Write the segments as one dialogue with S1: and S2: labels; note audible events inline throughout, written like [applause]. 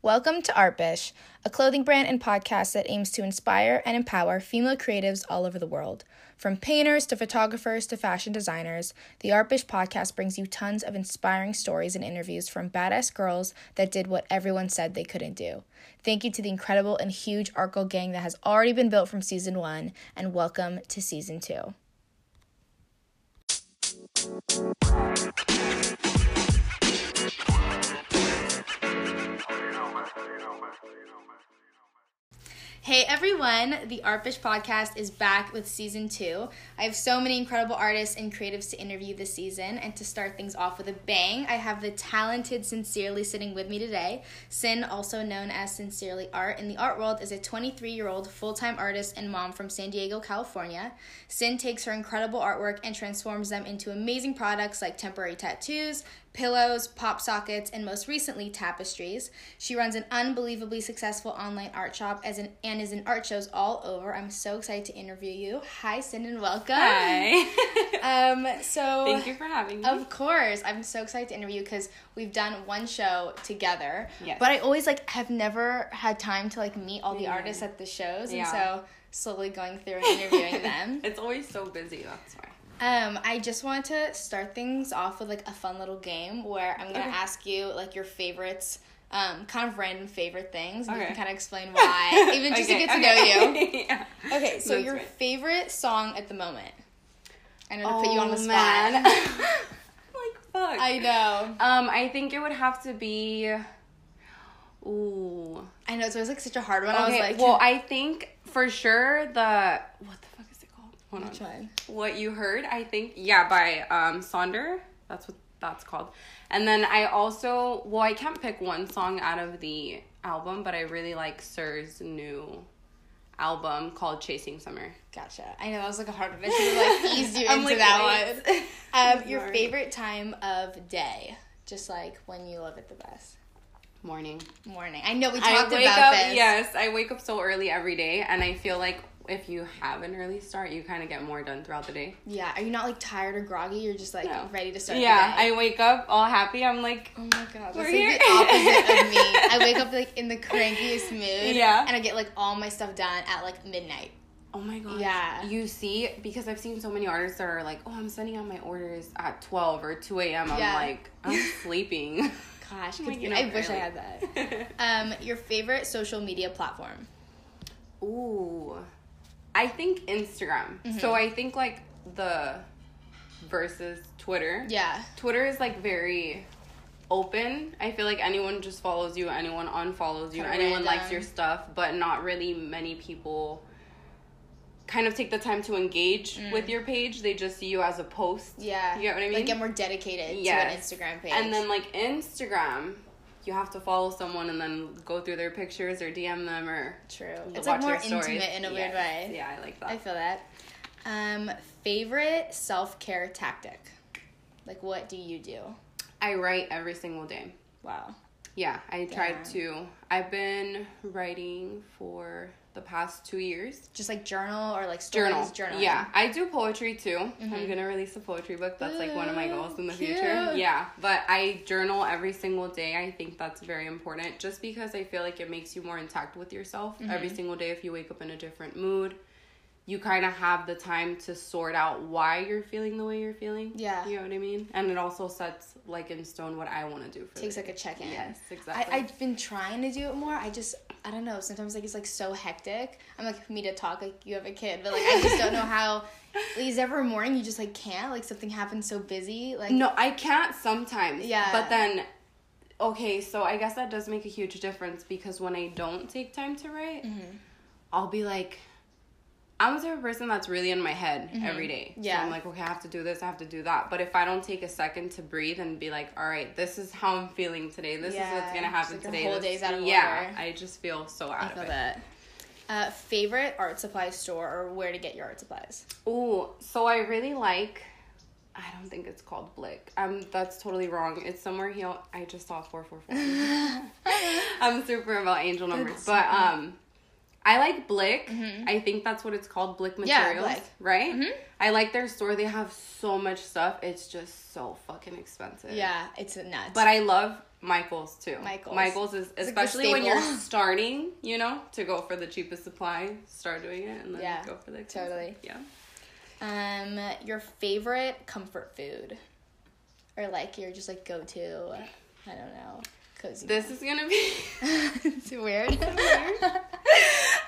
S1: Welcome to Artbish, a clothing brand and podcast that aims to inspire and empower female creatives all over the world. From painters to photographers to fashion designers, the Artbish podcast brings you tons of inspiring stories and interviews from badass girls that did what everyone said they couldn't do. Thank you to the incredible and huge Arco gang that has already been built from season one, and welcome to season two. Hey everyone, the Artbish podcast is back with season two. I have so many incredible artists and creatives to interview this season, and to start things off with a bang, I have the talented Sincerely sitting with me today. Sin, also known as Sincerely Art in the art world, is a 23 year old full time artist and mom from San Diego, California. Sin takes her incredible artwork and transforms them into amazing products like temporary tattoos, pillows, pop sockets, and most recently, tapestries. She runs an unbelievably successful online art shop as an, and is in art shows all over. I'm so excited to interview you. Hi, Sin, and welcome.
S2: Hi. [laughs]
S1: Um, so
S2: Thank you for having me.
S1: Of course, I'm so excited to interview because we've done one show together.
S2: Yes.
S1: But I always like have never had time to like meet all the
S2: Yeah.
S1: artists at the shows, and
S2: Yeah.
S1: so slowly going through and interviewing [laughs] them.
S2: it's always so busy, that's why.
S1: Um, I just want to start things off with like a fun little game where I'm gonna
S2: Okay.
S1: ask you like your favorites, um, kind of random favorite things. And You can kind of explain [laughs] why, even just to get to know you.
S2: okay. [laughs] yeah.
S1: Okay, so
S2: That's
S1: your
S2: right.
S1: favorite song at the moment. I know to put you on the
S2: Oh,
S1: spot.
S2: man. [laughs] like fuck.
S1: I know.
S2: um, I think it would have to be Ooh.
S1: I know it's always like such a hard one. I was
S2: Okay,
S1: like,
S2: well, I think for sure the what the fuck is it called? Hold
S1: which
S2: on.
S1: one?
S2: What you heard, I think, yeah, by um Sonder. That's what that's called. And then I also, well, I can't pick one song out of the album, but I really like Sir's new album called Chasing Summer.
S1: Gotcha. I know that was like a hard one. I should have like [laughs] eased you into
S2: like,
S1: that
S2: wait.
S1: one. [laughs] Um, your
S2: Sorry.
S1: favorite time of day, just like when you love it the best.
S2: Morning.
S1: Morning. I know we
S2: I
S1: talked
S2: wake
S1: about
S2: up,
S1: this.
S2: yes, I wake up so early every day, and I feel like if you have an early start, you kind of get more done throughout the day.
S1: Yeah. Are you not like tired or groggy? You're just like
S2: No.
S1: ready to start.
S2: Yeah,
S1: The day?
S2: I wake up all happy. I'm like,
S1: Oh my god, that's
S2: We're
S1: like
S2: here.
S1: the opposite of me. [laughs] I wake up like in the crankiest mood.
S2: Yeah.
S1: And I get like all my stuff done at like midnight.
S2: Oh my god.
S1: Yeah.
S2: You see, because I've seen so many artists that are like, oh, I'm sending out my orders at 12 or 2 a.m. I'm
S1: Yeah.
S2: like, I'm [laughs] sleeping.
S1: Gosh,
S2: Like, you know,
S1: I wish I had that. [laughs] Um, your favorite social media platform?
S2: Ooh. I think Instagram.
S1: Mm-hmm.
S2: So I think like the versus Twitter.
S1: Yeah.
S2: Twitter is like very open. I feel like anyone just follows you, anyone unfollows you,
S1: Kinda
S2: anyone likes your stuff, but not really many people kind of take the time to engage with your page. They just see you as a post.
S1: Mm. Yeah.
S2: You get what I mean?
S1: Like get more dedicated
S2: Yes.
S1: to an Instagram page.
S2: And then like Instagram, you have to follow someone and then go through their pictures or DM them or
S1: True. It's like more intimate in a weird
S2: Yes.
S1: way.
S2: Yeah, I like that.
S1: I feel that. Um, favorite self care tactic? Like, what do you do?
S2: I write every single day.
S1: Wow.
S2: Yeah, I tried
S1: Damn.
S2: to. I've been writing for the past two years.
S1: Just like journal or like stories
S2: Journal.
S1: journaling.
S2: Yeah, I do poetry too. I'm gonna release a poetry book. That's like one of my goals in the
S1: cute.
S2: future. Yeah, but I journal every single day. I think that's very important just because I feel like it makes you more intact with yourself.
S1: Mm-hmm.
S2: Every single day, if you wake up in a different mood, you kind of have the time to sort out why you're feeling the way you're feeling.
S1: Yeah.
S2: You know what I mean? And it also sets like in stone what I want to do for
S1: Takes like a check in.
S2: Yes,
S1: I,
S2: exactly.
S1: I've been trying to do it more. I just, I don't know. Sometimes like it's like so hectic. I'm like for me to talk like you have a kid, but like I just don't know [laughs] how. Like, is there ever morning you just like can't? Like something happens so busy. Like
S2: No, I can't sometimes.
S1: Yeah.
S2: But then, okay, so I guess that does make a huge difference because when I don't take time to write,
S1: Mm-hmm.
S2: I'll be like, I'm the type of person that's really in my head every day.
S1: Mm-hmm. Yeah.
S2: So I'm like, okay, I have to do this, I have to do that. But if I don't take a second to breathe and be like, all right, this is how I'm feeling today, this is what's gonna happen
S1: like
S2: today.
S1: whole day's out of
S2: yeah,
S1: order.
S2: I just feel so out
S1: I
S2: of it.
S1: that. Uh, favorite art supply store or where to get your art supplies?
S2: Ooh, so I really like. I don't think it's called Blick. Um, that's totally wrong. It's somewhere here. I just saw four four four. [laughs] I'm super about angel numbers, but
S1: Mm-hmm.
S2: um, I like Blick. I think that's what it's called, Blick
S1: Yeah,
S2: Materials,
S1: Blick.
S2: right?
S1: Mhm.
S2: I like their store. They have so much stuff. It's just so fucking expensive.
S1: Yeah, it's nuts.
S2: But I love Michaels too.
S1: Michaels.
S2: Michaels is especially when you're [laughs] starting, you know, to go for the cheapest supply, start doing it and then
S1: Yeah,
S2: go for the expensive.
S1: totally.
S2: Yeah.
S1: Um, your favorite comfort food, or like your just like go to. I don't know. Cozy.
S2: This is gonna be [laughs]
S1: it's weird.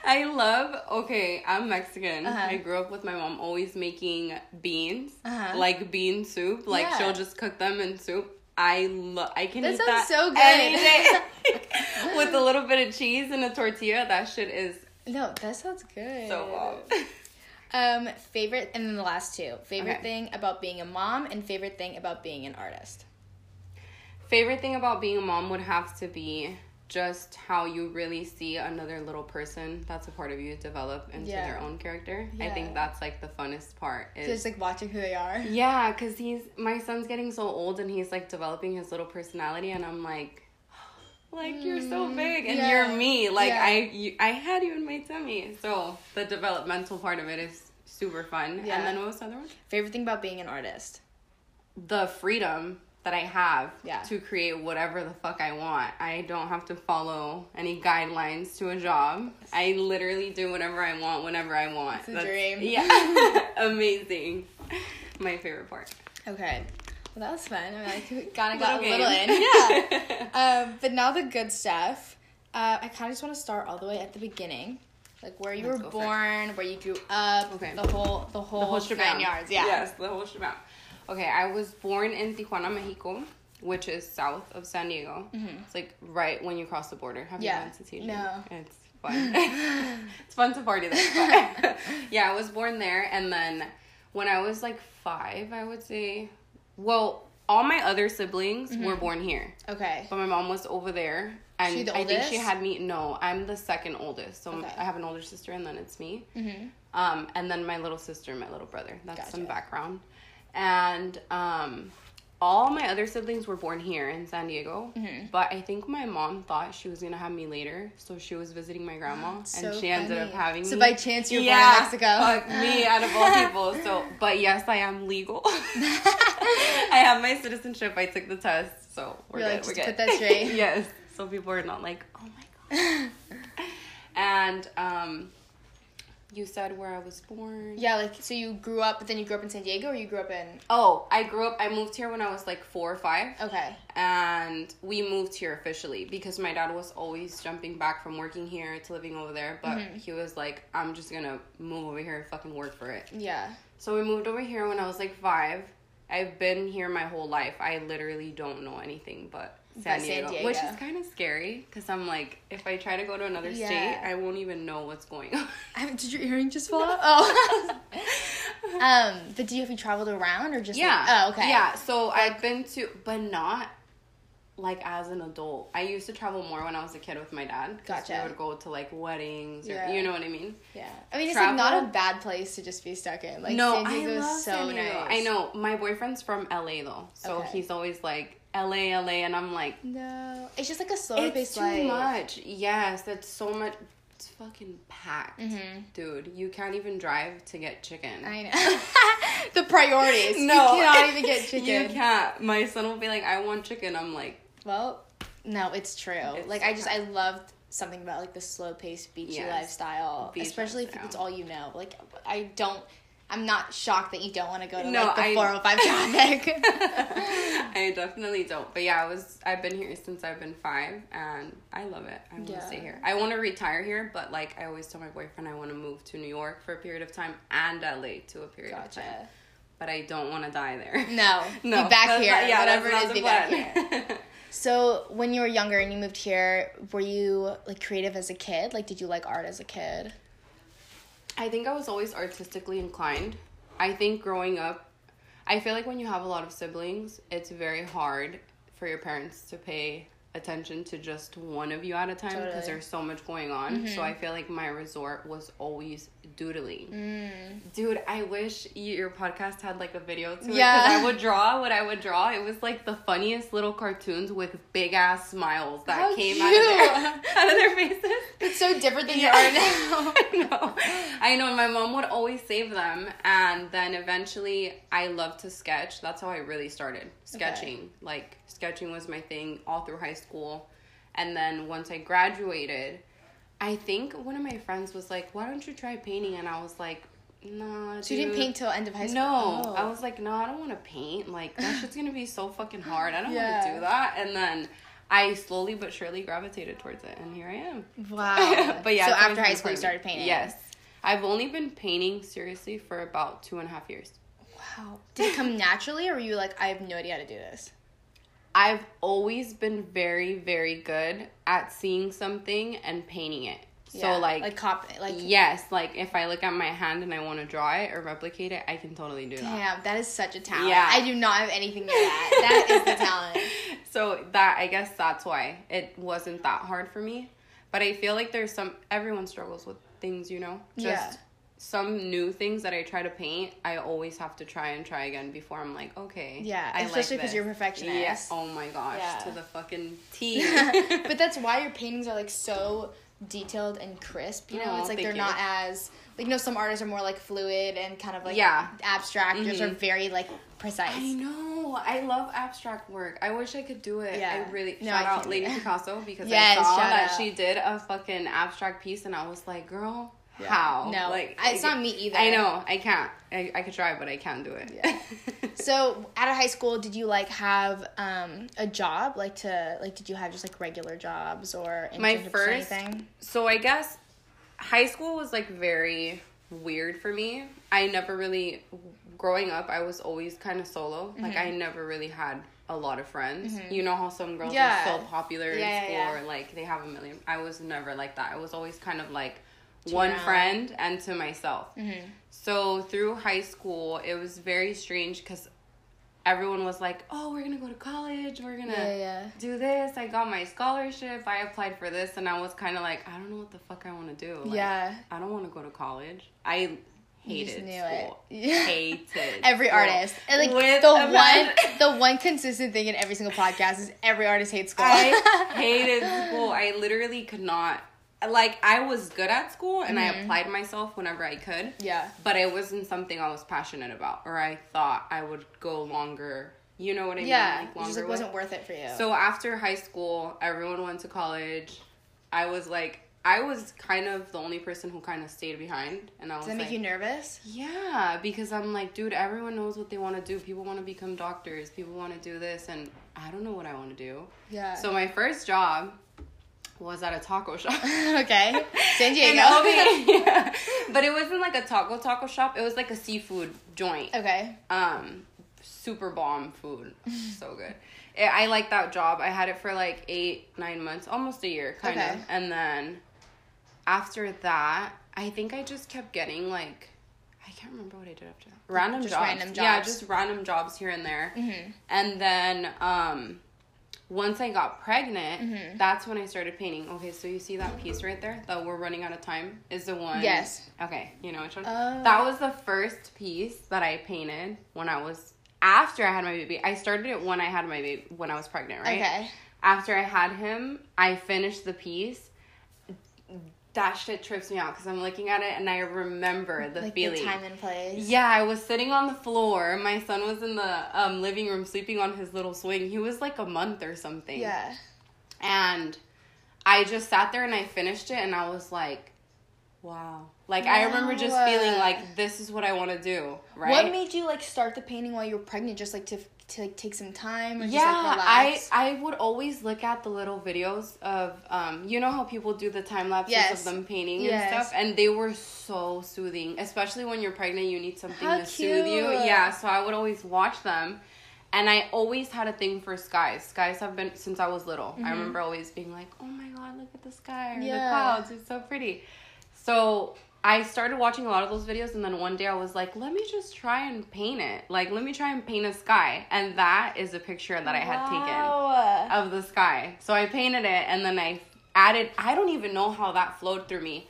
S2: I love okay, I'm Mexican.
S1: Uh-huh.
S2: I grew up with my mom always making beans.
S1: Uh-huh.
S2: Like bean soup. Like
S1: Yeah.
S2: she'll just cook them in soup. I love I can
S1: That
S2: eat
S1: sounds
S2: that
S1: so good.
S2: any day. [laughs] with a little bit of cheese and a tortilla. That shit is
S1: no, that sounds good.
S2: so wow. [laughs]
S1: Um, favorite, and then the last two. Favorite
S2: Okay.
S1: thing about being a mom, and favorite thing about being an artist.
S2: Favorite thing about being a mom would have to be just how you really see another little person that's a part of you develop into
S1: Yeah.
S2: their own character. I think that's like the funnest part. Is
S1: Just like watching who they are.
S2: Yeah, because he's my son's getting so old and he's like developing his little personality, and I'm like, [gasps] like you're so big and
S1: Mm, yeah,
S2: you're me. Like
S1: yeah.
S2: I, you, I had you in my tummy. So the developmental part of it is super fun.
S1: Yeah.
S2: And then what was the other one?
S1: Favorite thing about being an artist.
S2: The freedom that I have
S1: Yeah.
S2: to create whatever the fuck I want. I don't have to follow any guidelines to a job. I literally do whatever I want whenever I want.
S1: It's a dream.
S2: Yeah, [laughs] amazing. My favorite part.
S1: Okay. Well, that was fun. I mean, we kind of got a little in. Yeah. [laughs] um, but now the good stuff. Uh, I kind of just want to start all the way at the beginning, like where you
S2: Let's
S1: were
S2: go for it.
S1: born, where you grew up,
S2: Okay.
S1: the whole, the whole,
S2: the whole shebang.
S1: yards. Yeah.
S2: Yes, the whole shebang. Okay, I was born in Tijuana, Mexico, which is south of San Diego. It's like right when you cross the border. Have
S1: Mm-hmm. Yeah.
S2: you been to?
S1: No.
S2: It's fun. [laughs] [laughs] it's fun to party there. [laughs] Yeah, I was born there, and then when I was like five, I would say, well, all my other siblings were born here,
S1: Okay.
S2: but my mom was over there. And
S1: She the
S2: I think she had me. No, I'm the second oldest. So
S1: Okay.
S2: I have an older sister, and then it's me.
S1: Mm-hmm.
S2: Um, and then my little sister and my little brother. That's some background. And um, all my other siblings were born here in San Diego.
S1: Mm-hmm.
S2: But I think my mom thought she was gonna have me later, so she was visiting my grandma, [gasps] and
S1: So
S2: she ended up having
S1: So
S2: me.
S1: So by chance you were born in Mexico.
S2: Fuck me, [laughs] out of all people. So, but yes, I am legal. [laughs] I have my citizenship. I took the test, so we're
S1: You're
S2: good.
S1: like,
S2: we're
S1: just
S2: good.
S1: put that straight. [laughs]
S2: yes, so people are not like, oh my god. and um, you said where I was born.
S1: Yeah, like so you grew up, but then you grew up in San Diego, or you grew up in?
S2: Oh, I grew up. I moved here when I was like four or five,
S1: Okay.
S2: and we moved here officially because my dad was always jumping back from working here to living over there. But
S1: Mm-hmm.
S2: he was like, "I'm just gonna move over here and fucking work for it."
S1: Yeah.
S2: So we moved over here when I was like five. I've been here my whole life. I literally don't know anything but San,
S1: But San
S2: Diego,
S1: Diego.
S2: which is kind of scary because I'm like, if I try to go to another
S1: Yeah.
S2: state, I won't even know what's going on. [laughs]
S1: I haven't- did your earring just fall out? Oh. [laughs] um, but do you have you traveled around or just? like-
S2: Yeah.
S1: oh, okay.
S2: Yeah. So I've been to, but not like as an adult. I used to travel more when I was a kid with my dad.
S1: Gotcha.
S2: We would go to like weddings or
S1: Yeah.
S2: you know what I mean.
S1: Yeah. I mean, it's like not a bad place to just be stuck in. Like
S2: no,
S1: San Diego
S2: I love
S1: so
S2: San Diego.
S1: nice.
S2: I know my boyfriend's from LA though, so
S1: Okay.
S2: he's always like LA, LA, and I'm like,
S1: No, it's just like a slower
S2: it's too
S1: life.
S2: much. Yes, that's so much. It's fucking packed,
S1: Mhm.
S2: dude. You can't even drive to get chicken.
S1: I know. [laughs] the priorities. [laughs]
S2: no,
S1: you cannot even get [laughs] chicken.
S2: You can't. My son will be like, "I want chicken." I'm like,
S1: Well, no, it's true.
S2: It's
S1: like I just I loved something about like the slow paced beachy
S2: Yes.
S1: lifestyle,
S2: Beach
S1: especially if it's all you know. Like I don't. I'm not shocked that you don't want to go to
S2: No,
S1: like the
S2: I-
S1: 405 [laughs] traffic. [laughs]
S2: I definitely don't. But yeah, I was I've been here since I've been five and I love it. I want to
S1: Yeah.
S2: stay here. I want to retire here, but like I always tell my boyfriend I want to move to New York for a period of time and LA to a period of time. But I don't want to die there.
S1: No, [laughs]
S2: No,
S1: be back here.
S2: not- yeah,
S1: Whatever it is, be
S2: the
S1: back here. So when you were younger and you moved here, were you like creative as a kid? Like, did you like art as a kid?
S2: I think I was always artistically inclined. I think growing up, I feel like when you have a lot of siblings, it's very hard for your parents to pay attention to just one of you at a time because
S1: Totally.
S2: there's so much going on. So mm-hmm. I feel like my resort was always doodling. Mm. Dude, I wish you, your podcast had like a video to it.
S1: Yeah.
S2: Because I would draw what I would draw. It was like the funniest little cartoons with big ass smiles that
S1: How
S2: came out of, their, [laughs] out of their faces.
S1: It's so different than
S2: Yeah.
S1: you are now.
S2: I know. I know. My mom would always save them, and then eventually, I love to sketch. That's how I really started sketching. Like sketching was my thing all through high school, and then once I graduated, I think one of my friends was like, "Why don't you try painting?" And I was like, "Nah."
S1: So you didn't paint till end of high school?
S2: No,
S1: Oh.
S2: I was like, no, I don't want to paint. Like that shit's gonna be so fucking hard. I don't
S1: Yeah.
S2: want to do that. And then I slowly but surely gravitated towards it, and here I am.
S1: Wow. [laughs]
S2: but yeah.
S1: So after high school, you started painting?
S2: Yes, I've only been painting seriously for about two and a half years.
S1: Wow. Did it come naturally, or were you like, I have no idea how to do this?
S2: I've always been very, very good at seeing something and painting it.
S1: Yeah,
S2: So like,
S1: like cop, like
S2: yes, like if I look at my hand and I want to draw it or replicate it, I can totally do that.
S1: Damn, that is such a talent.
S2: Yeah.
S1: I do not have anything near that. That is the talent. [laughs]
S2: So that I guess that's why it wasn't that hard for me. But I feel like there's some everyone struggles with things, you know. Just
S1: Yeah.
S2: Some new things that I try to paint, I always have to try and try again before I'm like, okay.
S1: Yeah,
S2: I
S1: especially because
S2: this.
S1: you're a perfectionist.
S2: Yeah. Oh my gosh,
S1: Yeah.
S2: to the fucking T. [laughs] [laughs]
S1: but that's why your paintings are like so detailed and crisp. You know,
S2: Aw,
S1: it's like they're
S2: you.
S1: not as like you know some artists are more like fluid and kind of like
S2: Yeah.
S1: abstract. Yours are
S2: mm-hmm.
S1: very like precise.
S2: I know. I love abstract work. I wish I could do it.
S1: Yeah.
S2: I really
S1: No,
S2: shout
S1: I
S2: out Lady. Picasso because
S1: Yes,
S2: I saw that
S1: out.
S2: she did a fucking abstract piece and I was like, girl,
S1: Yeah.
S2: how?
S1: No,
S2: like
S1: I- it's not me either.
S2: I know. I can't. I, I could try, but I can't do it.
S1: Yeah. [laughs] So out of high school, did you like have um, a job? Like to like, did you have just like regular jobs or
S2: My
S1: internships or
S2: first-
S1: anything?
S2: so I guess high school was like very weird for me. I never really growing up I was always kind of solo. Like
S1: Mm-hmm.
S2: I never really had a lot of friends. You know how some girls
S1: Yeah.
S2: are so popular in
S1: Yeah, yeah,
S2: school
S1: yeah.
S2: or like they have a million. I was never like that. I was always kind of like one
S1: around.
S2: friend and to myself.
S1: Mm-hmm.
S2: So through high school, it was very strange cuz everyone was like, "Oh, we're going to go to college. We're going to
S1: Yeah, yeah.
S2: do this. I got my scholarship. I applied for this, and I was kind of like, I don't know what the fuck I want to do. Like,
S1: Yeah.
S2: I don't want to go to college. I
S1: You
S2: hated
S1: knew
S2: school.
S1: it. [laughs] Yeah.
S2: Hated [laughs]
S1: Every
S2: school.
S1: artist, and like
S2: With
S1: the one,
S2: man. [laughs]
S1: the one consistent thing in every single podcast is every artist hates school.
S2: I hated school. I literally could not. Like I was good at school, and I applied myself whenever I could.
S1: Mm-hmm. yeah,
S2: But it wasn't something I was passionate about, or I thought I would go longer. You know what I
S1: yeah.
S2: mean?
S1: it just like wasn't worth it for you.
S2: So after high school, everyone went to college. I was like, I was kind of the only person who kind of stayed behind, and I was
S1: Does that make
S2: like,
S1: you nervous?
S2: yeah, because I'm like, dude, everyone knows what they want to do. People want to become doctors. People want to do this, and I don't know what I want to do.
S1: Yeah.
S2: So my first job was at a taco shop. [laughs]
S1: okay, San [laughs] Diego.
S2: Yeah. [laughs] But it wasn't like a taco taco shop. It was like a seafood joint.
S1: okay.
S2: Um, super bomb food. so good. I I like that job. I had it for like eight, nine months, almost a year, kind
S1: Okay.
S2: of. And then after that, I think I just kept getting like, I can't remember what I did after that. Random
S1: Just
S2: jobs.
S1: random
S2: Yeah, just random jobs here and there.
S1: Mm-hmm.
S2: And then um, once I got pregnant,
S1: Mm-hmm.
S2: that's when I started painting. Okay, so you see that piece right there that we're running out of time is the one.
S1: Yes.
S2: Okay, you know which one?
S1: Oh.
S2: That was the first piece that I painted when I was after I had my baby. I started it when I had my baby when I was pregnant, right?
S1: Okay.
S2: After I had him, I finished the piece. That shit trips me out because I'm looking at it and I remember the
S1: like
S2: feeling.
S1: the time and place.
S2: Yeah, I was sitting on the floor. My son was in the um, living room sleeping on his little swing. He was like a month or something.
S1: Yeah.
S2: And I just sat there and I finished it and I was like, wow. Like, I remember just feeling like, this is what I want to do, right?
S1: What made you like start the painting while you were pregnant? Just like to to like take some time or
S2: yeah,
S1: just like
S2: I
S1: relax?
S2: I would always look at the little videos of um you know how people do the time lapses
S1: Yes.
S2: of them painting
S1: Yes.
S2: and stuff and they were so soothing especially when you're pregnant you need something
S1: How
S2: to soothe you yeah so I would always watch them and I always had a thing for skies skies have been since I was little I remember always being like oh my god look at the sky or
S1: Mm-hmm. Yeah.
S2: the clouds it's so pretty so I started watching a lot of those videos, and then one day I was like, let me just try and paint it. Like, let me try and paint a sky. And that is a picture that I had
S1: Wow.
S2: taken of the sky. So I painted it, and then I added, I don't even know how that flowed through me.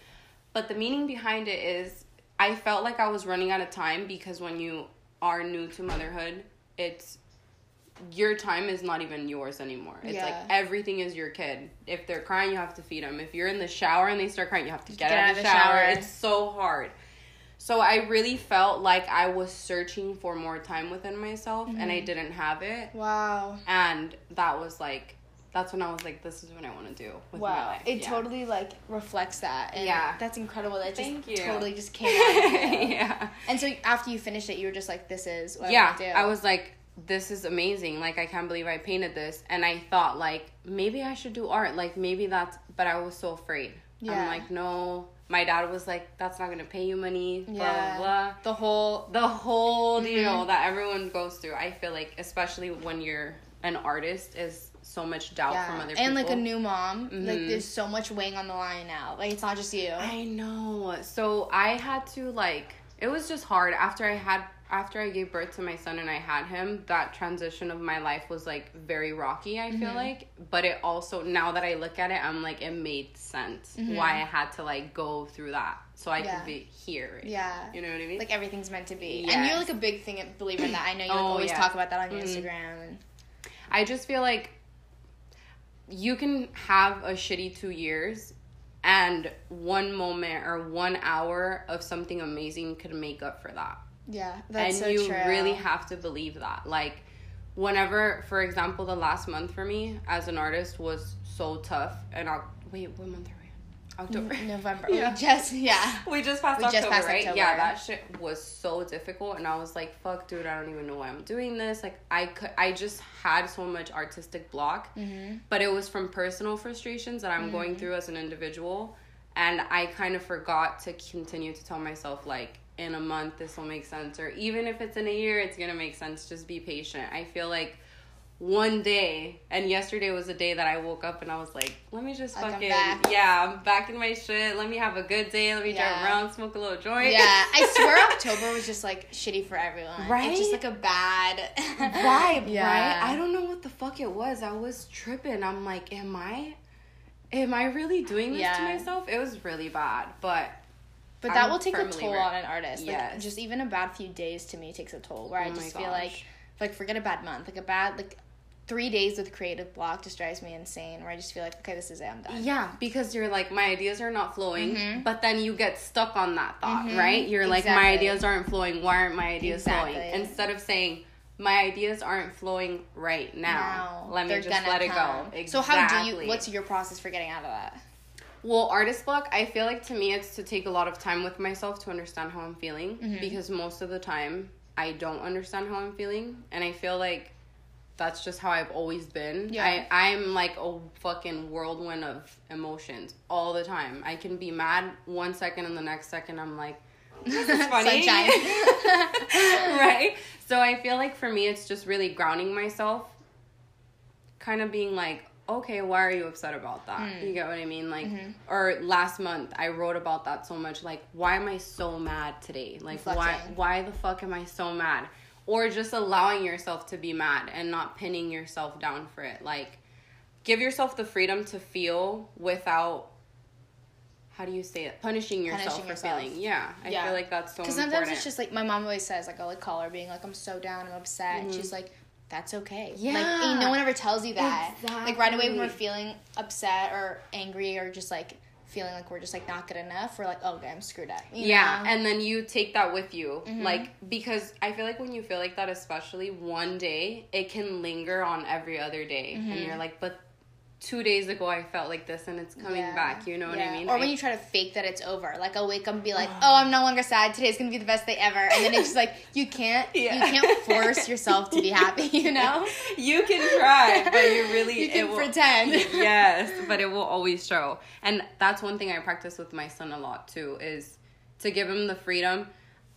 S2: But the meaning behind it is I felt like I was running out of time because when you are new to motherhood, it's your time is not even yours anymore. It's like everything is your kid. If they're crying, you have to feed them. If you're in the shower and they start crying, you have to get, out of the shower. It's so hard. So I really felt like I was searching for more time within myself and
S1: Mm-hmm.
S2: I didn't have it.
S1: Wow.
S2: And that was like that's when I was like, this is what I want to do with my
S1: Wow.
S2: life.
S1: It
S2: Yeah.
S1: totally like reflects that. And
S2: Yeah.
S1: That's incredible. That just
S2: Thank you.
S1: totally just [laughs] came out
S2: yeah.
S1: And so after you finished it, you were just like, this is what
S2: yeah
S1: I want to do.
S2: i was like this is amazing like i can't believe i painted this and i thought like maybe i should do art like maybe that's but i was so afraid
S1: Yeah.
S2: i'm like no my dad was like that's not gonna pay you money blah
S1: Yeah.
S2: blah blah
S1: The whole
S2: the whole
S1: Mm-hmm.
S2: deal that everyone goes through i feel like especially when you're an artist is so much doubt
S1: yeah.
S2: from other people
S1: and like a new mom, like
S2: Mhm.
S1: there's so much weighing on the line now. Like it's not just you.
S2: I know. So I had to like it was just hard after I had after I gave birth to my son and I had him, that transition of my life was like very rocky, I
S1: Mm-hmm.
S2: feel like. But it also now that I look at it, I'm like it made sense why I had to like go through that. So I
S1: Mm-hmm. Yeah.
S2: could be here.
S1: yeah.
S2: You know what I mean?
S1: Like everything's meant to be. And you're like a big thing believer in that. I know you like,
S2: Oh,
S1: always
S2: yes.
S1: talk about that on your
S2: Mhm.
S1: Instagram and
S2: I just feel like you can have a shitty two years and one moment or one hour of something amazing could make up for that.
S1: Yeah, that's
S2: and
S1: so
S2: you
S1: true.
S2: really have to believe that. Like whenever for example the last month for me as an artist was so tough and I'll wait, what month are we? October.
S1: November. [laughs]
S2: Yeah.
S1: We just yeah.
S2: We just passed
S1: We just
S2: October,
S1: passed
S2: right?
S1: October.
S2: Yeah, that shit was so difficult, and I was like, "Fuck, dude, I don't even know why I'm doing this." Like, I could, I just had so much artistic block,
S1: Mm-hmm.
S2: but it was from personal frustrations that I'm going through as an individual, and I kind of forgot to continue to tell myself like, in a month this will make sense, or even if it's in a year, it's gonna make sense. Just be patient. I feel like one day and yesterday was a day that I woke up and I was like, let me just
S1: Like, I'm
S2: fucking
S1: back.
S2: yeah, I'm back in my shit. Let me have a good day. Let me drive around, smoke a little joint.
S1: Yeah, I [laughs] swear October was just like shitty for everyone.
S2: Right?
S1: It's just like a bad [laughs]
S2: vibe,
S1: Yeah.
S2: right? I don't know what the fuck it was. I was tripping. I'm like, am I am I really doing this to myself? It was really bad. But
S1: But that
S2: I'm
S1: will take a toll
S2: re-
S1: on an artist. Like just even a bad few days to me takes a toll. Where I
S2: Oh my
S1: just feel like
S2: gosh.
S1: like forget a bad month, like a bad like three days with creative block just drives me insane. Where I just feel like okay, this is it, I'm done.
S2: yeah, because you're like my ideas are not flowing,
S1: Mhm.
S2: but then you get stuck on that thought,
S1: Mhm.
S2: right? You're like my ideas aren't flowing. Why aren't my ideas flowing? Instead of saying my ideas aren't flowing right now. Let me just let it go. Exactly.
S1: So how do you? What's your process for getting out of that?
S2: Well, artist block, I feel like to me it's to take a lot of time with myself to understand how I'm feeling
S1: Mm-hmm.
S2: because most of the time I don't understand how I'm feeling and I feel like that's just how I've always been.
S1: Yeah.
S2: I I'm like a fucking whirlwind of emotions all the time. I can be mad one second and the next second I'm like this is [laughs] funny. [laughs] Right? So I feel like for me it's just really grounding myself kind of being like okay why are you upset about that
S1: Hmm.
S2: you get what i mean like
S1: Mm-hmm.
S2: or last month i wrote about that so much like why am i so mad today like why
S1: Reflecting.
S2: why the fuck am i so mad or just allowing yourself to be mad and not pinning yourself down for it like give yourself the freedom to feel without how do you say it punishing yourself
S1: Punishing
S2: for
S1: yourself.
S2: feeling yeah i
S1: Yeah.
S2: feel like that's so
S1: Because sometimes it's just like my mom always says, like I'll like call her being like I'm so down, I'm upset, and she's like, that's okay. like
S2: Mm-hmm. Yeah.
S1: and no one ever tells you that. Like right away when we're feeling upset or angry or just like feeling like we're just like not good enough, we're like, oh, okay, I'm screwed up. you
S2: yeah
S1: know? Mm-hmm.
S2: and then you take that with you like because i feel like when you feel like that especially one day it can linger on every other day and
S1: Mm-hmm.
S2: you're like but two days ago i felt like this and it's coming
S1: Yeah.
S2: back you know what i mean
S1: Or
S2: I-
S1: when you try to fake that it's over. Like I'll wake up and be like, [sighs] "Oh, I'm no longer sad. Today's gonna be the best day ever." And then it's just like you can't,
S2: Yeah.
S1: you can't force yourself to be [laughs] happy. You know, [laughs]
S2: you can try but you really
S1: you
S2: it
S1: can
S2: will-
S1: pretend. [laughs]
S2: yes but it will always show and that's one thing i practice with my son a lot too is to give him the freedom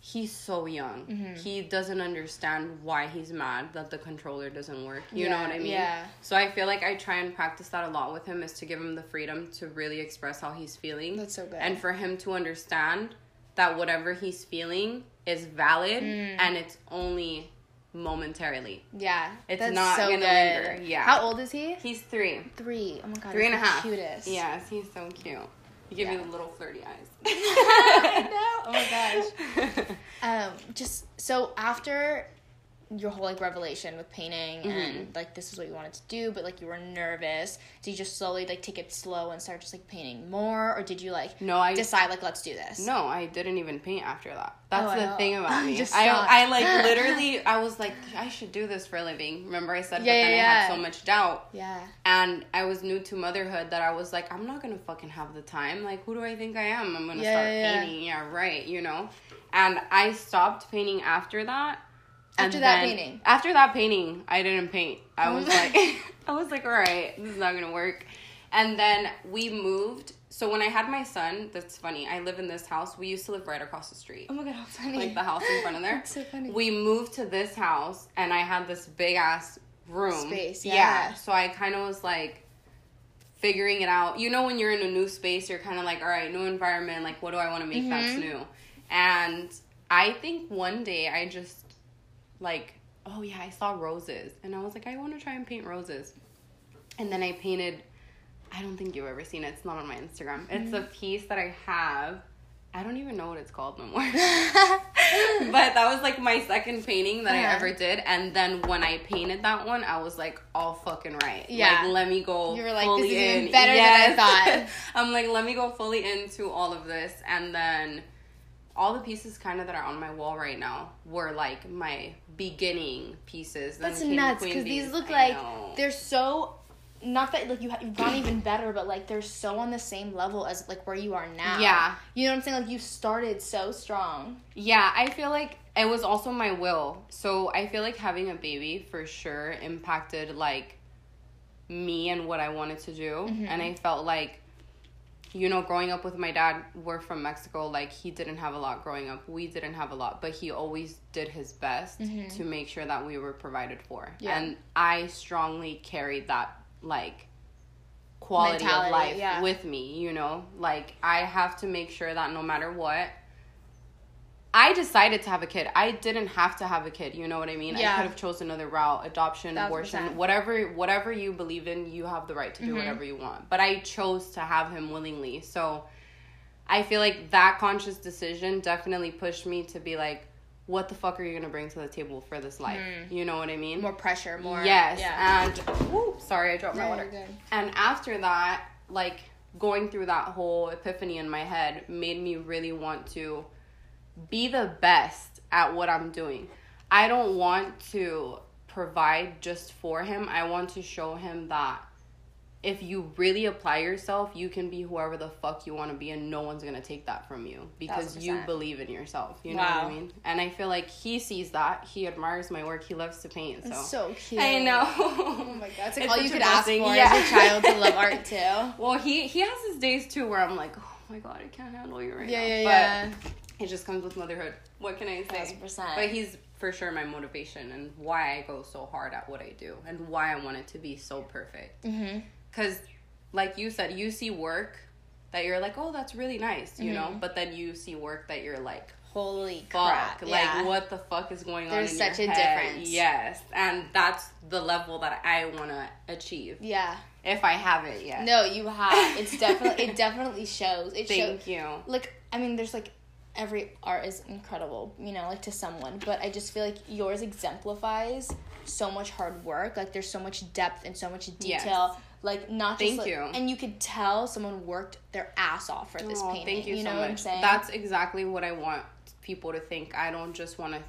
S2: he's so young
S1: Mm-hmm.
S2: he doesn't understand why he's mad that the controller doesn't work you know what i mean
S1: yeah.
S2: so i feel like i try and practice that a lot with him is to give him the freedom to really express how he's feeling
S1: That's so good.
S2: and for him to understand that whatever he's feeling is valid
S1: Mm.
S2: and it's only momentarily.
S1: Yeah.
S2: It's
S1: that's
S2: not
S1: so
S2: gonna
S1: good.
S2: linger, yeah.
S1: How old is he?
S2: He's three.
S1: Three. Oh my god.
S2: Three and a half.
S1: Cutest.
S2: Yes, he's so cute. You give
S1: Yeah.
S2: me the little flirty eyes. [laughs]
S1: I know. Oh my gosh. [laughs] Um, just so after your whole like revelation with painting
S2: Mm-hmm.
S1: and like this is what you wanted to do, but like you were nervous. Did you just slowly like take it slow and start just like painting more, or did you like
S2: No, I
S1: decide like let's do this?
S2: No, I didn't even paint after that. That's
S1: Oh,
S2: the thing about [laughs] me. I. I like [laughs] literally I was like I should do this for a living. Remember I said
S1: Yeah,
S2: but then
S1: yeah,
S2: I
S1: yeah.
S2: had so much doubt.
S1: Yeah.
S2: And I was new to motherhood that I was like, I'm not gonna fucking have the time. Like, who do I think I am? I'm gonna
S1: Yeah,
S2: start painting. Yeah, right, you know? And I stopped painting after that. And
S1: After that painting?
S2: After that painting, I didn't paint. I was [laughs] like, [laughs] I was like, all right, this is not gonna work. And then we moved. So when I had my son, that's funny. I live in this house. We used to live right across the street
S1: Oh my god, how funny.
S2: like the house in front of there. [laughs]
S1: That's so funny.
S2: We moved to this house and I had this big ass room.
S1: Space, yeah.
S2: So I kind of was like figuring it out. You know, when you're in a new space, you're kind of like, all right, new environment. Like, what do I want to make that's
S1: Mhm.
S2: new? And I think one day I just like, oh yeah, I saw roses and I was like, I want to try and paint roses. And then I painted. I don't think you've ever seen it. It's not on my Instagram. It's
S1: Mm-hmm.
S2: a piece that I have. I don't even know what it's called no more. [laughs] but that was like my second painting that I
S1: Uh-huh.
S2: ever did. And then when I painted that one, I was like, all fucking right.
S1: Yeah.
S2: Like, let me go.
S1: You were like, this is even
S2: in.
S1: better than I thought. [laughs]
S2: I'm like, let me go fully into all of this. And then all the pieces kind of that are on my wall right now were like my beginning pieces.
S1: That's nuts because these look
S2: I
S1: like
S2: know.
S1: they're so not that like you ha- you've gone even better, but like they're so on the same level as like where you are now.
S2: Yeah.
S1: you know what I'm saying? Like you started so strong.
S2: Yeah, I feel like it was also my will. So I feel like having a baby for sure impacted like me and what I wanted to do.
S1: Mm-hmm.
S2: And I felt like you know, growing up with my dad, we're from Mexico, like he didn't have a lot growing up. We didn't have a lot, but he always did his best to make sure that we were provided for.
S1: Mm-hmm. Yeah.
S2: And I strongly carried that like quality
S1: Mentality,
S2: of life
S1: yeah.
S2: with me, you know? Like I have to make sure that no matter what I decided to have a kid. I didn't have to have a kid. You know what I mean?
S1: Yeah.
S2: I could have chosen another route, adoption,
S1: Thousand
S2: abortion, whatever whatever you believe in, you have the right to do
S1: Mm-hmm.
S2: whatever you want. But I chose to have him willingly. So I feel like that conscious decision definitely pushed me to be like, what the fuck are you gonna bring to the table for this life? You know what I mean?
S1: More pressure, more.
S2: Yes.
S1: Yeah.
S2: And whoop, sorry, I dropped my water. And after that, like going through that whole epiphany in my head made me really want to be the best at what I'm doing. I don't want to provide just for him. I want to show him that if you really apply yourself, you can be whoever the fuck you want to be, and no one's gonna take that from you because
S1: Thousand
S2: you believe in yourself. You know what I mean? And I feel like he sees that. He admires my work. He loves to paint. So,
S1: so cute.
S2: I know.
S1: Oh my [laughs] god, it's like
S2: It's
S1: all you could ask for
S2: blessing.
S1: as a child to love art [laughs] too.
S2: Well, he he has his days too where I'm like, oh my god, I can't handle you right
S1: Yeah,
S2: now.
S1: yeah,
S2: but
S1: yeah.
S2: It just comes with motherhood. What can I say?
S1: Thousand percent.
S2: But he's for sure my motivation and why I go so hard at what I do and why I want it to be so perfect.
S1: Mm-hmm.
S2: Because, like you said, you see work that you're like, oh, that's really nice, you know. But then you see work that you're like,
S1: Holy
S2: fuck,
S1: crap!
S2: like
S1: yeah.
S2: what the fuck is going on?
S1: There's such a
S2: head?
S1: difference.
S2: Yes, and that's the level that I want to achieve
S1: Yeah.
S2: if I have it yet.
S1: No, you have. It's definitely it definitely shows. It shows
S2: Thank you.
S1: like I mean, there's like every art is incredible, you know, like to someone, but I just feel like yours exemplifies so much hard work. Like there's so much depth and so much detail.
S2: Yes.
S1: Like not just
S2: Thank
S1: like-
S2: you.
S1: and you could tell someone worked their ass off for this oh,
S2: Aw,
S1: painting.
S2: Thank you,
S1: know
S2: so
S1: what I'm
S2: much.
S1: saying?
S2: That's exactly what I want people to think. I don't just want to.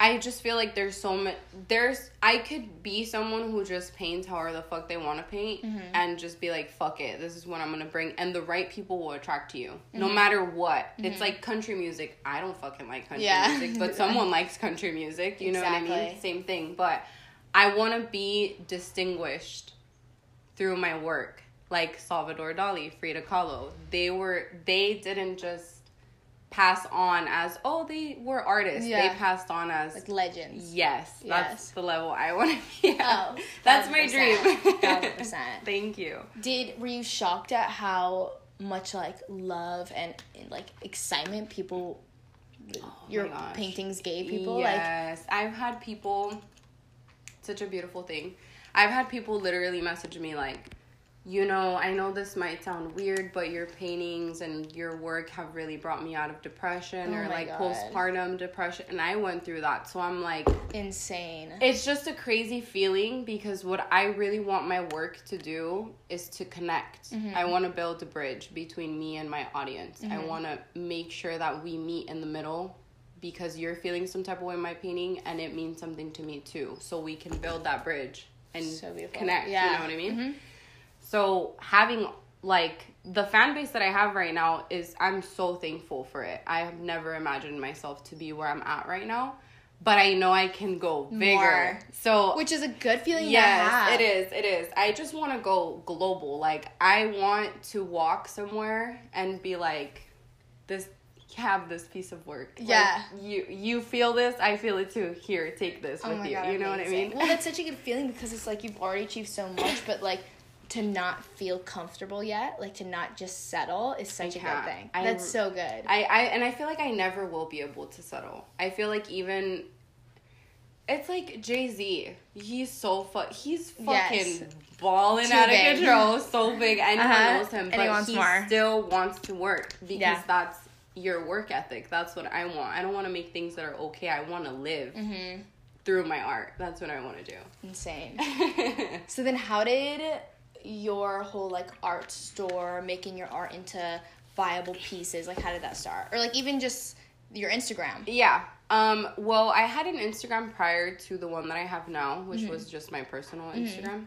S2: I just feel like there's so much. There's I could be someone who just paints however the fuck they want to paint,
S1: Mm-hmm.
S2: and just be like, "Fuck it, this is what I'm gonna bring," and the right people will attract to you, no
S1: Mm-hmm.
S2: matter what. It's like country music. I don't fucking like country
S1: Yeah.
S2: music, but [laughs] someone likes country music. You know what I mean? Same thing, but I want to be distinguished through my work like salvador dali frida kahlo they were they didn't just pass on as oh they were artists
S1: Yeah.
S2: they passed on as
S1: like legends.
S2: yes that's the level i want to be at.
S1: Oh, [laughs]
S2: that's my
S1: 1000%,
S2: dream
S1: 1000%. [laughs]
S2: thank you
S1: Did were you shocked at how much like love and, and like excitement people oh your
S2: Oh gosh.
S1: paintings gave people like
S2: Yes, I've had people. Such a beautiful thing. I've had people literally message me like, you know, I know this might sound weird, but your paintings and your work have really brought me out of depression
S1: Oh
S2: or like
S1: God.
S2: postpartum depression, and I went through that. So I'm like,
S1: insane
S2: it's just a crazy feeling because what I really want my work to do is to connect.
S1: Mm-hmm.
S2: I want to build a bridge between me and my audience. I
S1: Mm-hmm.
S2: want to make sure that we meet in the middle because you're feeling some type of way in my painting and it means something to me too. So we can build that bridge and
S1: So
S2: connect.
S1: Yeah.
S2: You know what I mean?
S1: Mhm.
S2: So having like the fan base that I have right now is I'm so thankful for it. I have never imagined myself to be where I'm at right now, but I know I can go bigger.
S1: More.
S2: So
S1: which is a good feeling
S2: yes,
S1: have
S2: it is. It is. I just want to go global. Like I want to walk somewhere and be like this have this piece of work. Like,
S1: Yeah.
S2: you you feel this, I feel it too. Here, take this
S1: Oh
S2: with you.
S1: God,
S2: you know what I mean?
S1: Well, that's such a good feeling because it's like you've already achieved so much, but like to not feel comfortable yet, like to not just settle, is such a good thing.
S2: I
S1: that's so good.
S2: I, I and I feel like I never will be able to settle. I feel like even it's like Jay Z. He's so fu- He's fucking
S1: Yes.
S2: balling
S1: Too
S2: out
S1: big.
S2: of control, so big. [laughs] Anyone
S1: Uh-huh.
S2: knows him,
S1: And he
S2: but he
S1: more.
S2: still wants to work because
S1: Yeah.
S2: that's your work ethic. That's what I want. I don't want to make things that are okay. I want to live
S1: mm-hmm.
S2: through my art. That's what I want to do. Insane. [laughs]
S1: So then, how did your whole like art store making your art into viable pieces? Like, how did that start? Or like even just your Instagram?
S2: Yeah. Um, well, I had an Instagram prior to the one that I have now, which
S1: Mm-hmm.
S2: was just my personal Instagram.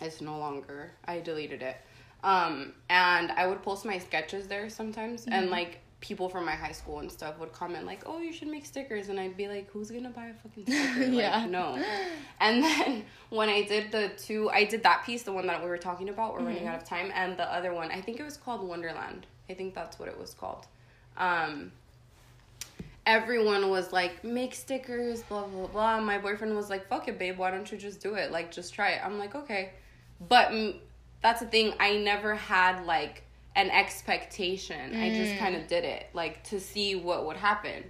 S2: It's no longer. I deleted it. Um, and I would post my sketches there sometimes,
S1: Mm-hmm.
S2: and like people from my high school and stuff would comment like, "Oh, you should make stickers," and I'd be like, "Who's gonna buy a fucking sticker?" [laughs] Like,
S1: Yeah.
S2: no. And then [laughs] when I did the two, I did that piece, the one that we were talking about. We're running
S1: Mm-hmm.
S2: out of time, and the other one, I think it was called Wonderland. I think that's what it was called. Um, everyone was like, make stickers, blah, blah, blah. And my boyfriend was like, fuck it, babe, why don't you just do it? Like, just try it. I'm like, okay. But mm, that's the thing, I never had like an expectation. I just kind of mm. did it, like, to see what would happen.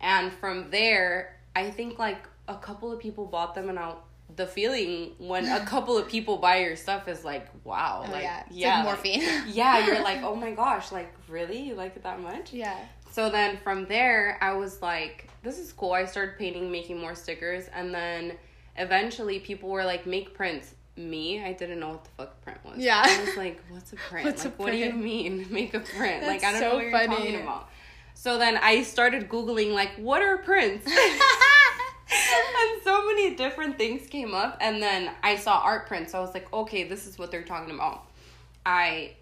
S2: And from there, I think like a couple of people bought them, and I, the feeling when a [laughs] couple of people buy your stuff is like, wow,
S1: Oh,
S2: like,
S1: yeah. It's like
S2: yeah,
S1: morphine. [laughs]
S2: yeah, you're like, [laughs] oh my gosh, like, really? You like it that much?
S1: Yeah.
S2: So then from there, I was like, this is cool. I started painting, making more stickers, and then eventually people were like, make prints. Me, I didn't know what the fuck print was.
S1: Yeah.
S2: I was like, what's a [laughs] print?
S1: What's a
S2: like, what do you mean, [laughs] make a print? like, I don't
S1: so
S2: know what you're talking about. So then I started Googling, like, what are prints? [laughs] and so many different things came up and then i saw art prints so i was like okay this is what they're talking about i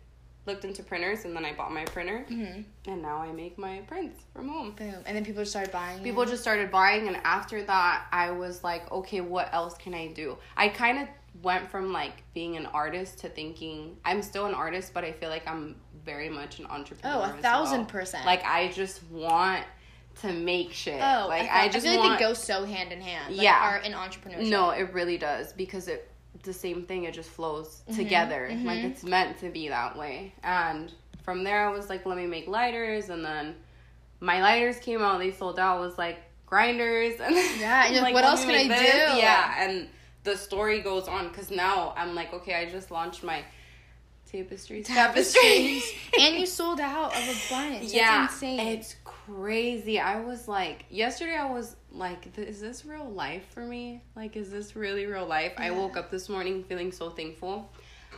S2: looked into printers and then i bought my printer
S1: Mhm.
S2: and now i make my prints from home
S1: Boom. And then people just started buying.
S2: people
S1: it.
S2: just started buying and after that i was like okay what else can i do i kind of went from like being an artist to thinking i'm still an artist but i feel like i'm very much an entrepreneur
S1: Oh, a thousand
S2: well.
S1: percent.
S2: like i just want to make shit
S1: Oh,
S2: like
S1: I,
S2: i, just
S1: I feel
S2: want
S1: like they go so hand in hand. Like
S2: Yeah.
S1: art and entrepreneurship.
S2: no, it really does because it the same thing. It just flows mm-hmm, together. Like mm-hmm. it's meant to be that way. And from there, I was like, let me make lighters, and then my lighters came out. They sold out. I was like grinders, [laughs] and
S1: Yeah, and like, what else can I
S2: this.
S1: do?
S2: Yeah, and the story goes on because now I'm like, okay, I just launched my tapestries.
S1: Tapestries. [laughs] and you [laughs] sold out of a bunch.
S2: yeah,
S1: That's insane.
S2: it's crazy. I was like, yesterday I was like, is this real life for me? Like, is this really real life? I woke up this morning feeling so thankful.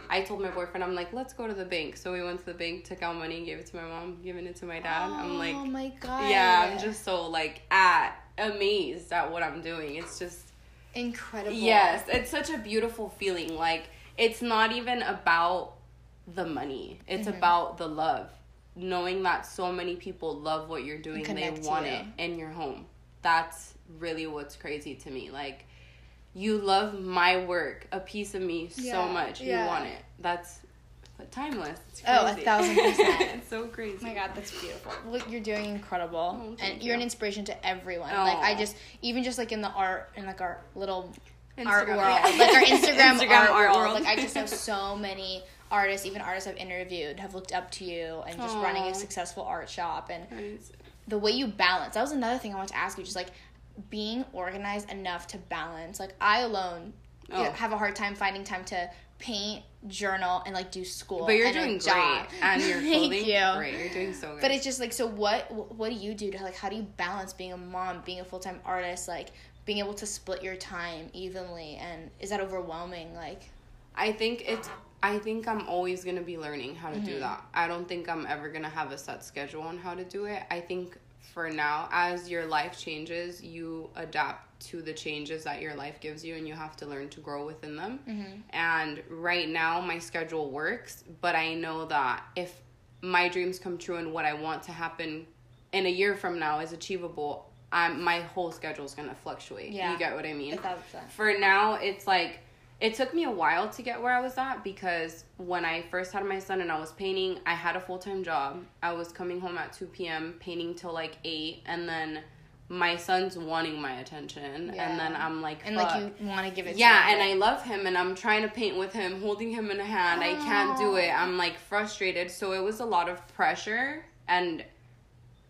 S2: I told my boyfriend, I'm like, let's go to the bank. So we went to the bank, took out money, gave it to my mom, giving it to my dad. I'm oh like,
S1: oh my god.
S2: yeah, I'm just so like at amazed at what I'm doing. It's just
S1: incredible.
S2: Yes, it's such a beautiful feeling. Like it's not even about the money. It's
S1: Mm-hmm.
S2: about the love. Knowing that so many people love what you're doing they want it in your home. That's really what's crazy to me. Like you love my work, a piece of me
S1: Yeah,
S2: so much.
S1: yeah.
S2: You want it. That's timeless. It's
S1: Oh, a thousand [laughs] percent.
S2: it's so crazy.
S1: Oh my god, that's beautiful. Look, you're doing incredible,
S2: Oh,
S1: and you're an inspiration to everyone. Like I just, even just like in the art and like our little
S2: Instagram,
S1: art world,
S2: yeah.
S1: like our [laughs] Instagram,
S2: Instagram
S1: art,
S2: art
S1: world.
S2: world.
S1: Like I just know [laughs] so many artists, even artists I've interviewed, have looked up to you and just running a successful art shop and
S2: Nice.
S1: the way you balance. That was another thing I wanted to ask you, just like being organized enough to balance. Like I alone
S2: Oh.
S1: have a hard time finding time to paint, journal, and like do school.
S2: But you're
S1: and
S2: doing
S1: job.
S2: great, and your [laughs]
S1: Thank
S2: clothing,
S1: you.
S2: great. You're doing so good.
S1: But it's just like, so what? What do you do to like? How do you balance being a mom, being a full time artist, like being able to split your time evenly? And is that overwhelming? Like,
S2: I think it's. I think I'm always gonna be learning how to
S1: Mm-hmm.
S2: do that. I don't think I'm ever gonna have a set schedule on how to do it. I think for now, as your life changes, you adapt to the changes that your life gives you, and you have to learn to grow within them.
S1: Mm-hmm.
S2: And right now, my schedule works, but I know that if my dreams come true and what I want to happen in a year from now is achievable, I'm, my whole schedule is gonna fluctuate.
S1: Yeah.
S2: You get what I mean?
S1: a thousand percent.
S2: for now it's like it took me a while to get where I was at because when I first had my son and I was painting, I had a full time job. I was coming home at 2 p.m., painting till like 8, and then my son's wanting my attention.
S1: Yeah.
S2: And then I'm like,
S1: And like you want to give it.
S2: yeah, and. I love him and I'm trying to paint with him, holding him in a hand. I can't do it. I'm like frustrated. So it was a lot of pressure and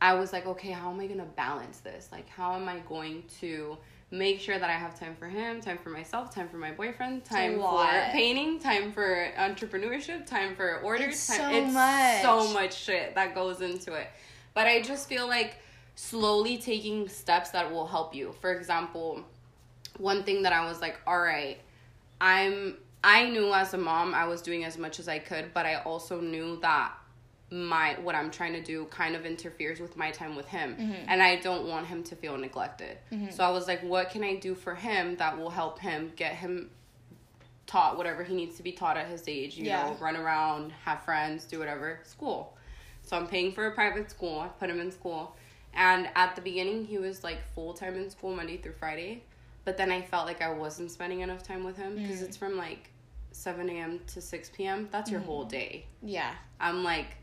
S2: I was like, okay, how am I going to balance this? Like how am I going to make sure that I have time for him, time for myself, time for my boyfriend, time for painting, time for entrepreneurship, time for orders,
S1: It's
S2: time
S1: so
S2: it's
S1: much.
S2: so much shit that goes into it. But I just feel like slowly taking steps that will help you. For example, one thing that I was like, all right, I'm I knew as a mom I was doing as much as I could, but I also knew that my what I'm trying to do kind of interferes with my time with him mm-hmm. and I don't want him to feel neglected. Mm-hmm. So I was like what can I do for him that will help him get him taught whatever he needs to be taught at his age, you
S1: Yeah.
S2: know, run around, have friends, do whatever, school. So I'm paying for a private school. I put him in school. And at the beginning, he was like full time in school Monday through Friday. But then I felt like I wasn't spending enough time with him because mm. it's from like 7 a.m. to 6 p.m. That's your whole mm-hmm. day.
S1: yeah,
S2: I'm like,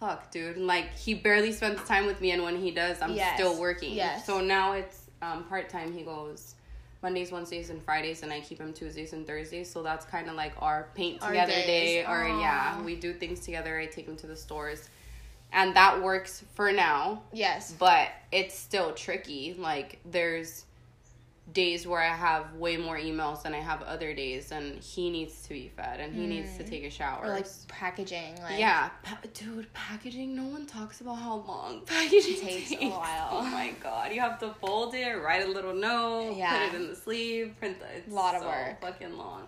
S2: fuck, dude. Like, he barely spends time with me. And when he does, I'm
S1: Yes.
S2: still working.
S1: Yes.
S2: So now it's um, part time. He goes Mondays, Wednesdays, and Fridays. And I keep him Tuesdays and Thursdays. So that's kind of like our paint together day. Or, yeah, we do things together. I take him to the stores. And that works for now
S1: yes,
S2: but it's still tricky. Like there's days where I have way more emails than I have other days, and he needs to be fed and he needs to take a shower.
S1: Mm. or like packaging. Like
S2: yeah, pa- dude, packaging. No one talks about how long [laughs] packaging
S1: takes
S2: takes.
S1: a while.
S2: Oh my god, you have to fold it, write a little note,
S1: Yeah.
S2: put it in the sleeve, print the. It's
S1: Lot of
S2: so
S1: work.
S2: Fucking long.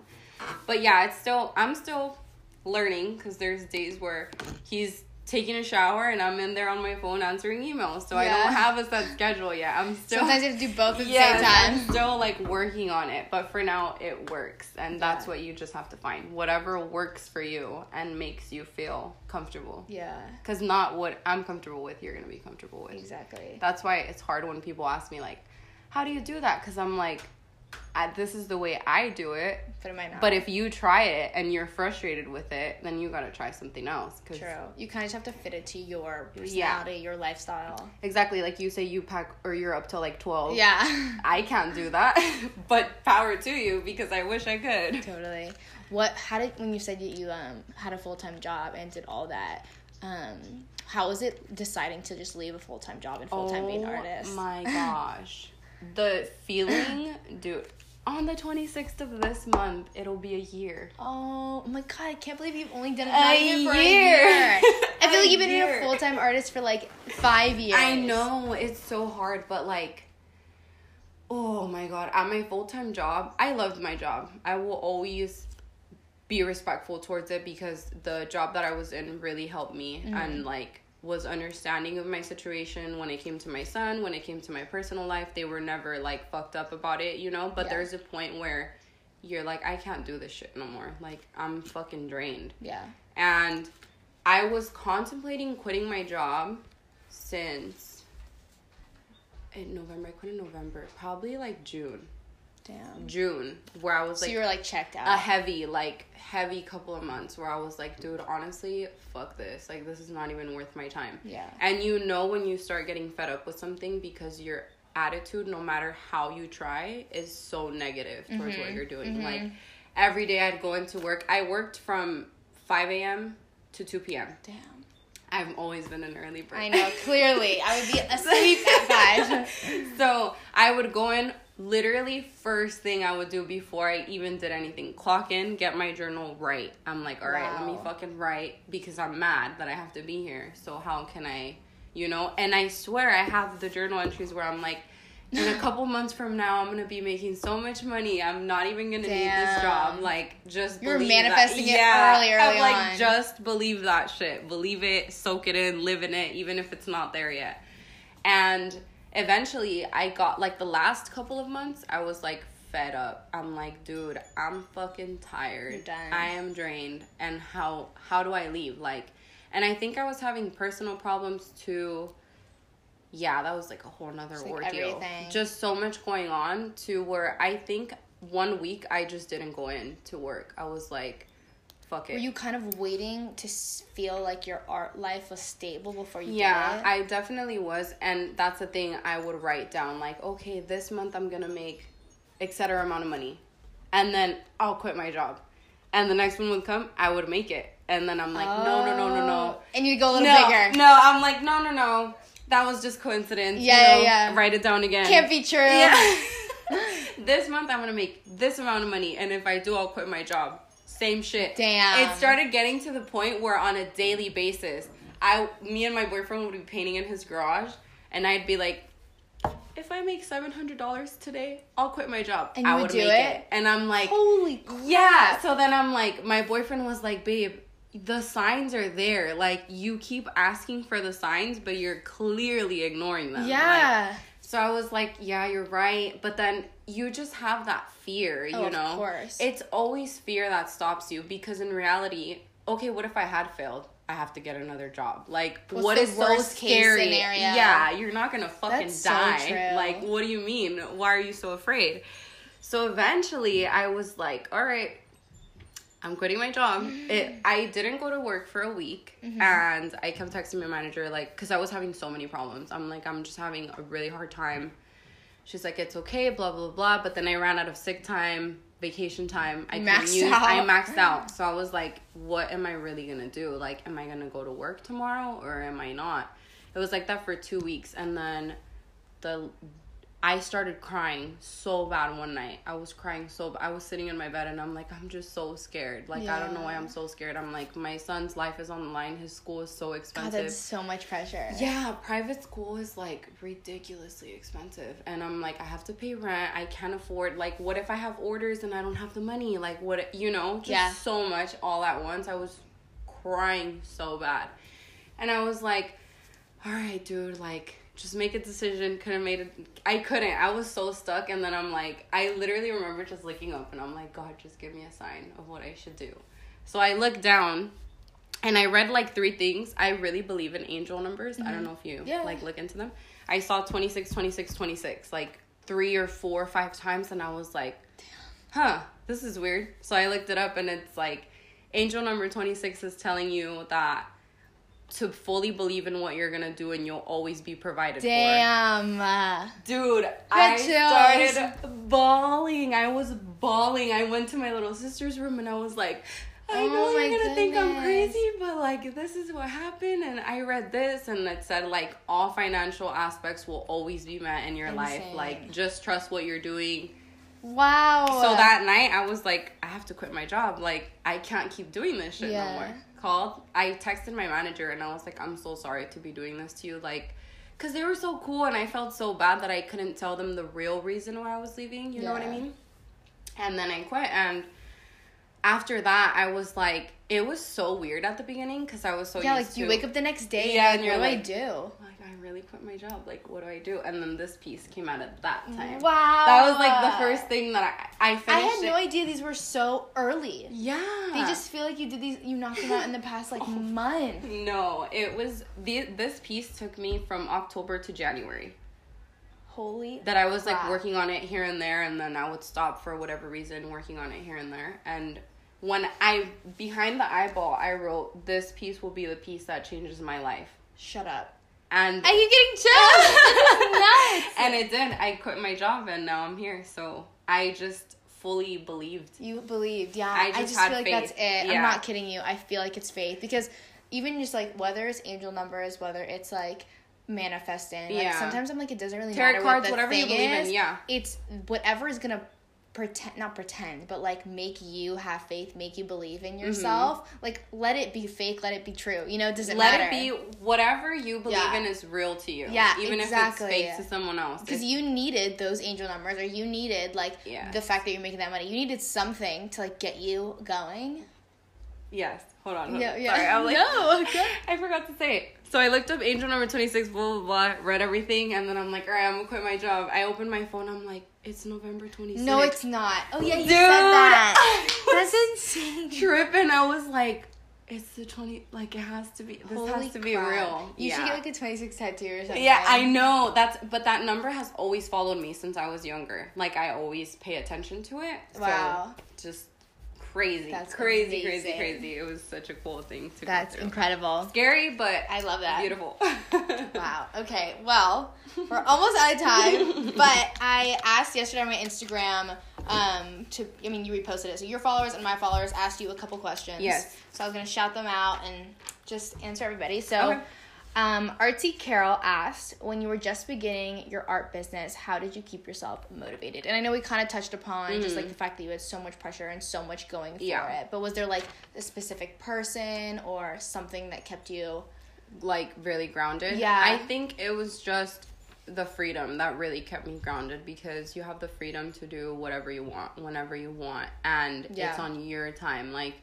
S2: But yeah, it's still. I'm still learning because there's days where he's taking a shower and I'm in there on my phone answering emails. So I don't have a set schedule yet. I'm still
S1: Sometimes you have to do both at the same time.
S2: I'm still like working on it, but for now it works, and that's
S1: Yeah.
S2: what you just have to find. Whatever works for you and makes you feel comfortable.
S1: Yeah,
S2: Cause not what I'm comfortable with, you're gonna be comfortable with.
S1: exactly.
S2: That's why it's hard when people ask me like, "How do you do that?" Cause I'm like, I, "This is the way I do it."
S1: But it might not.
S2: But if you try it and you're frustrated with it, then you gotta try something else. Cause
S1: True. You kind of just have to fit it to your personality, your lifestyle.
S2: exactly like you say, you pack or you're up till like twelve.
S1: Yeah. [laughs]
S2: I can't do that, [laughs] but power to you because I wish I could.
S1: totally. What? How did when you said that you um had a full time job and did all that? Um, how was it deciding to just leave a full time job and full time being an artist?
S2: Oh my [laughs] gosh. The feeling, [clears throat] dude, on the 26th of this month, it'll be a year.
S1: Oh my god! I can't believe you've only done it
S2: A
S1: not even for a
S2: year. [laughs]
S1: I feel like you've been
S2: year.
S1: a full time artist for like five years.
S2: I know, it's so hard, but like, oh my god, at my full time job, I loved my job. I will always be respectful towards it because the job that I was in really helped me and mm-hmm. like was understanding of my situation when it came to my son, when it came to my personal life. They were never like fucked up about it, you know? But
S1: Yeah.
S2: there's a point where you're like, I can't do this shit no more. Like, I'm fucking drained.
S1: Yeah.
S2: And I was contemplating quitting my job since in November. I quit in November, probably like June.
S1: Damn.
S2: June, where I was like, So
S1: you were like checked out.
S2: a heavy, like heavy couple of months where I was like, dude, honestly, fuck this. Like this is not even worth my time.
S1: Yeah.
S2: And you know when you start getting fed up with something because your attitude, no matter how you try, is so negative towards
S1: Mm-hmm.
S2: what you're doing. Like every day I'd go into work. I worked from 5 a.m. to 2 p.m.
S1: Damn.
S2: I've always been an early bird.
S1: I know. Clearly, I would be [laughs] asleep at five. [laughs]
S2: so I would go in literally first thing I would do before I even did anything. Clock in, get my journal right. I'm like, all right, let me fucking write because I'm mad that I have to be here. So how can I, you know? And I swear I have the journal entries where I'm like, in a [laughs] couple months from now, I'm gonna be making so much money. I'm not even gonna need this job. Like, just
S1: You were
S2: believe that.
S1: manifesting it
S2: yeah,
S1: early,
S2: I'm like,
S1: on.
S2: just believe that shit. Believe it, soak it in, live in it, even if it's not there yet. And eventually, I got like the last couple of months, I was like fed up. I'm like, dude, I'm fucking tired.
S1: You're done.
S2: I am drained. And how how do I leave? Like, and I think I was having personal problems too. Yeah, that was like a whole nother
S1: like
S2: ordeal.
S1: everything.
S2: Just so much going on to where I think one week I just didn't go in to work. I was like, fuck it.
S1: Were you kind of waiting to feel like your art life was stable before you
S2: Yeah? I definitely was, and that's the thing I would write down. Like, okay, this month I'm gonna make et cetera amount of money, and then I'll quit my job, and the next one would come, I would make it, and then I'm like, no, no, no, no, no,
S1: Oh. And you go a little
S2: no,
S1: bigger.
S2: no. I'm like, no, no, no, that was just coincidence.
S1: Yeah,
S2: you
S1: yeah, yeah.
S2: Write it down again.
S1: Can't be true.
S2: Yeah. [laughs] [laughs] this month I'm gonna make this amount of money, and if I do, I'll quit my job. Same shit.
S1: Damn.
S2: It started getting to the point where on a daily basis, I, me and my boyfriend would be painting in his garage, and I'd be like, if I make seven hundred dollars today, I'll quit my job.
S1: And you
S2: I
S1: would
S2: would
S1: do it?
S2: it. And I'm like,
S1: Holy crap.
S2: yeah. So then I'm like, my boyfriend was like, babe, the signs are there. Like you keep asking for the signs, but you're clearly ignoring them. Like,
S1: Yeah.
S2: So I was like, yeah, you're right. But then you just have that fear, you
S1: Oh, of
S2: know?
S1: course.
S2: It's always fear that stops you because in reality, okay, what if I had failed? I have to get another job. Like,
S1: What's
S2: what is so scary?
S1: scenario?
S2: Yeah, you're not gonna fucking
S1: That's so
S2: die.
S1: true.
S2: Like, what do you mean? Why are you so afraid? So eventually, I was like, all right, I'm quitting my job.
S1: Mm-hmm.
S2: It, I didn't go to work for a week, and I kept texting my manager like, because I was having so many problems. I'm like, I'm just having a really hard time. She's like, it's okay, blah blah blah. But then I ran out of sick time, vacation time. I
S1: maxed
S2: use-
S1: out.
S2: I maxed out. So I was like, what am I really gonna do? Like, am I gonna go to work tomorrow or am I not? It was like that for two weeks, and then the I started crying so bad one night. I was crying so bad. I was sitting in my bed and I'm like, I'm just so scared. Like, I don't know why I'm so scared. I'm like, my son's life is on the line. His school is so expensive.
S1: God, that's so much pressure.
S2: Yeah, private school is like ridiculously expensive. And I'm like, I have to pay rent. I can't afford, like, what if I have orders and I don't have the money? Like, what, you know, just
S1: Yeah.
S2: so much all at once. I was crying so bad. And I was like, all right, dude, like, just make a decision. Could have made it. I couldn't. I was so stuck. And then I'm like, I literally remember just looking up and I'm like, God, just give me a sign of what I should do. So I looked down and I read like three things. I really believe in angel numbers. I don't know if you
S1: Mm-hmm. Yeah.
S2: like look into them. I saw 26, 26, 26, like three or four or five times, and I was like, huh, this is weird. So I looked it up, and it's like angel number 26 is telling you that to fully believe in what you're gonna do, and you'll always be provided for.
S1: Damn.
S2: Dude, I
S1: chills.
S2: started bawling. I was bawling. I went to my little sister's room and I was like, I
S1: Oh
S2: know you're gonna think I'm crazy, but like this is what happened. And I read this and it said like all financial aspects will always be met in your life. Like just trust what you're doing.
S1: wow.
S2: So that night I was like, I have to quit my job. Like I can't keep doing this shit
S1: Yeah.
S2: no more. Called. I texted my manager and I was like, I'm so sorry to be doing this to you. Like, cause they were so cool and I felt so bad that I couldn't tell them the real reason why I was leaving. You know what I mean? And then I quit and after that I was like, it was so weird at the beginning because I was so
S1: yeah, like you
S2: to-
S1: wake up the next day.
S2: Yeah,
S1: Yeah,
S2: and you're
S1: what
S2: like-
S1: do I do?
S2: like I really quit my job. Like what do I do? And then this piece came out at that time.
S1: Wow.
S2: That was like the first thing that I I finished.
S1: I had no idea these were so early.
S2: Yeah.
S1: They just feel like you did these, you knocked them out in the past like [laughs] oh. month.
S2: No, it was the this piece took me from October to January.
S1: Holy.
S2: That I was like working on it here and there, and then I would stop for whatever reason working on it here and there. And when I behind the eyeball, I wrote this piece will be the piece that changes my life.
S1: Shut up.
S2: And
S1: I keep getting chills. [laughs]
S2: And it did. I quit my job and now I'm here. So I just fully believed.
S1: You believed, yeah.
S2: I
S1: I
S2: just
S1: just,
S2: had
S1: feel like
S2: faith.
S1: that's it.
S2: Yeah.
S1: I'm not kidding you. I feel like it's faith because even just like whether it's angel numbers, whether it's like manifesting, like
S2: Yeah.
S1: sometimes I'm like it doesn't really
S2: Tarot
S1: matter
S2: cards,
S1: what
S2: whatever you believe in, yeah.
S1: It's whatever is gonna pretend not pretend but like make you have faith make you believe in mm-hmm. yourself like let it be fake let it be true you know it doesn't
S2: Let
S1: matter
S2: it be whatever you believe
S1: Yeah.
S2: in is real to you.
S1: Yeah,
S2: even
S1: exactly.
S2: if it's fake to someone else.
S1: because you needed those angel numbers or you needed like the fact that you're making that money you needed something to like get you going
S2: Yes. Hold on. hold
S1: Yeah,
S2: on.
S1: yeah.
S2: Sorry, I'm [laughs] like,
S1: No, [laughs] okay.
S2: I forgot to say it. So I looked up angel number 26, blah, blah, blah, read everything, and then I'm like, all right, I'm gonna quit my job. I opened my phone, I'm like, it's November 26th.
S1: No, it's not. Oh yeah, you
S2: Dude,
S1: said that. [laughs] That's insane.
S2: tripping. I was like, it's the 20, like, it has to be, this
S1: Holy
S2: has to be real.
S1: You
S2: yeah.
S1: should get like a 26 tattoo or something.
S2: Yeah, I know. That's but that number has always followed me since I was younger. Like I always pay attention to it. So
S1: Wow.
S2: just crazy.
S1: That's
S2: crazy, crazy,
S1: amazing.
S2: crazy. It was such a cool thing to
S1: That's incredible.
S2: Scary, but
S1: I love that.
S2: beautiful. [laughs] [laughs]
S1: Wow. Okay. Well, we're almost out of time, but I asked yesterday on my Instagram um, to. I mean, you reposted it, so your followers and my followers asked you a couple questions.
S2: Yes.
S1: So I was gonna shout them out and just answer everybody. So.
S2: Okay.
S1: Um, Artsy Carol asked, when you were just beginning your art business, how did you keep yourself motivated? And I know we kind of touched upon just like the fact that you had so much pressure and so much going for
S2: Mm-hmm. Yeah.
S1: it. But was there like a specific person or something that kept you?
S2: like really grounded.
S1: Yeah.
S2: I think it was just the freedom that really kept me grounded because you have the freedom to do whatever you want whenever you want and
S1: Yeah.
S2: it's on your time. Like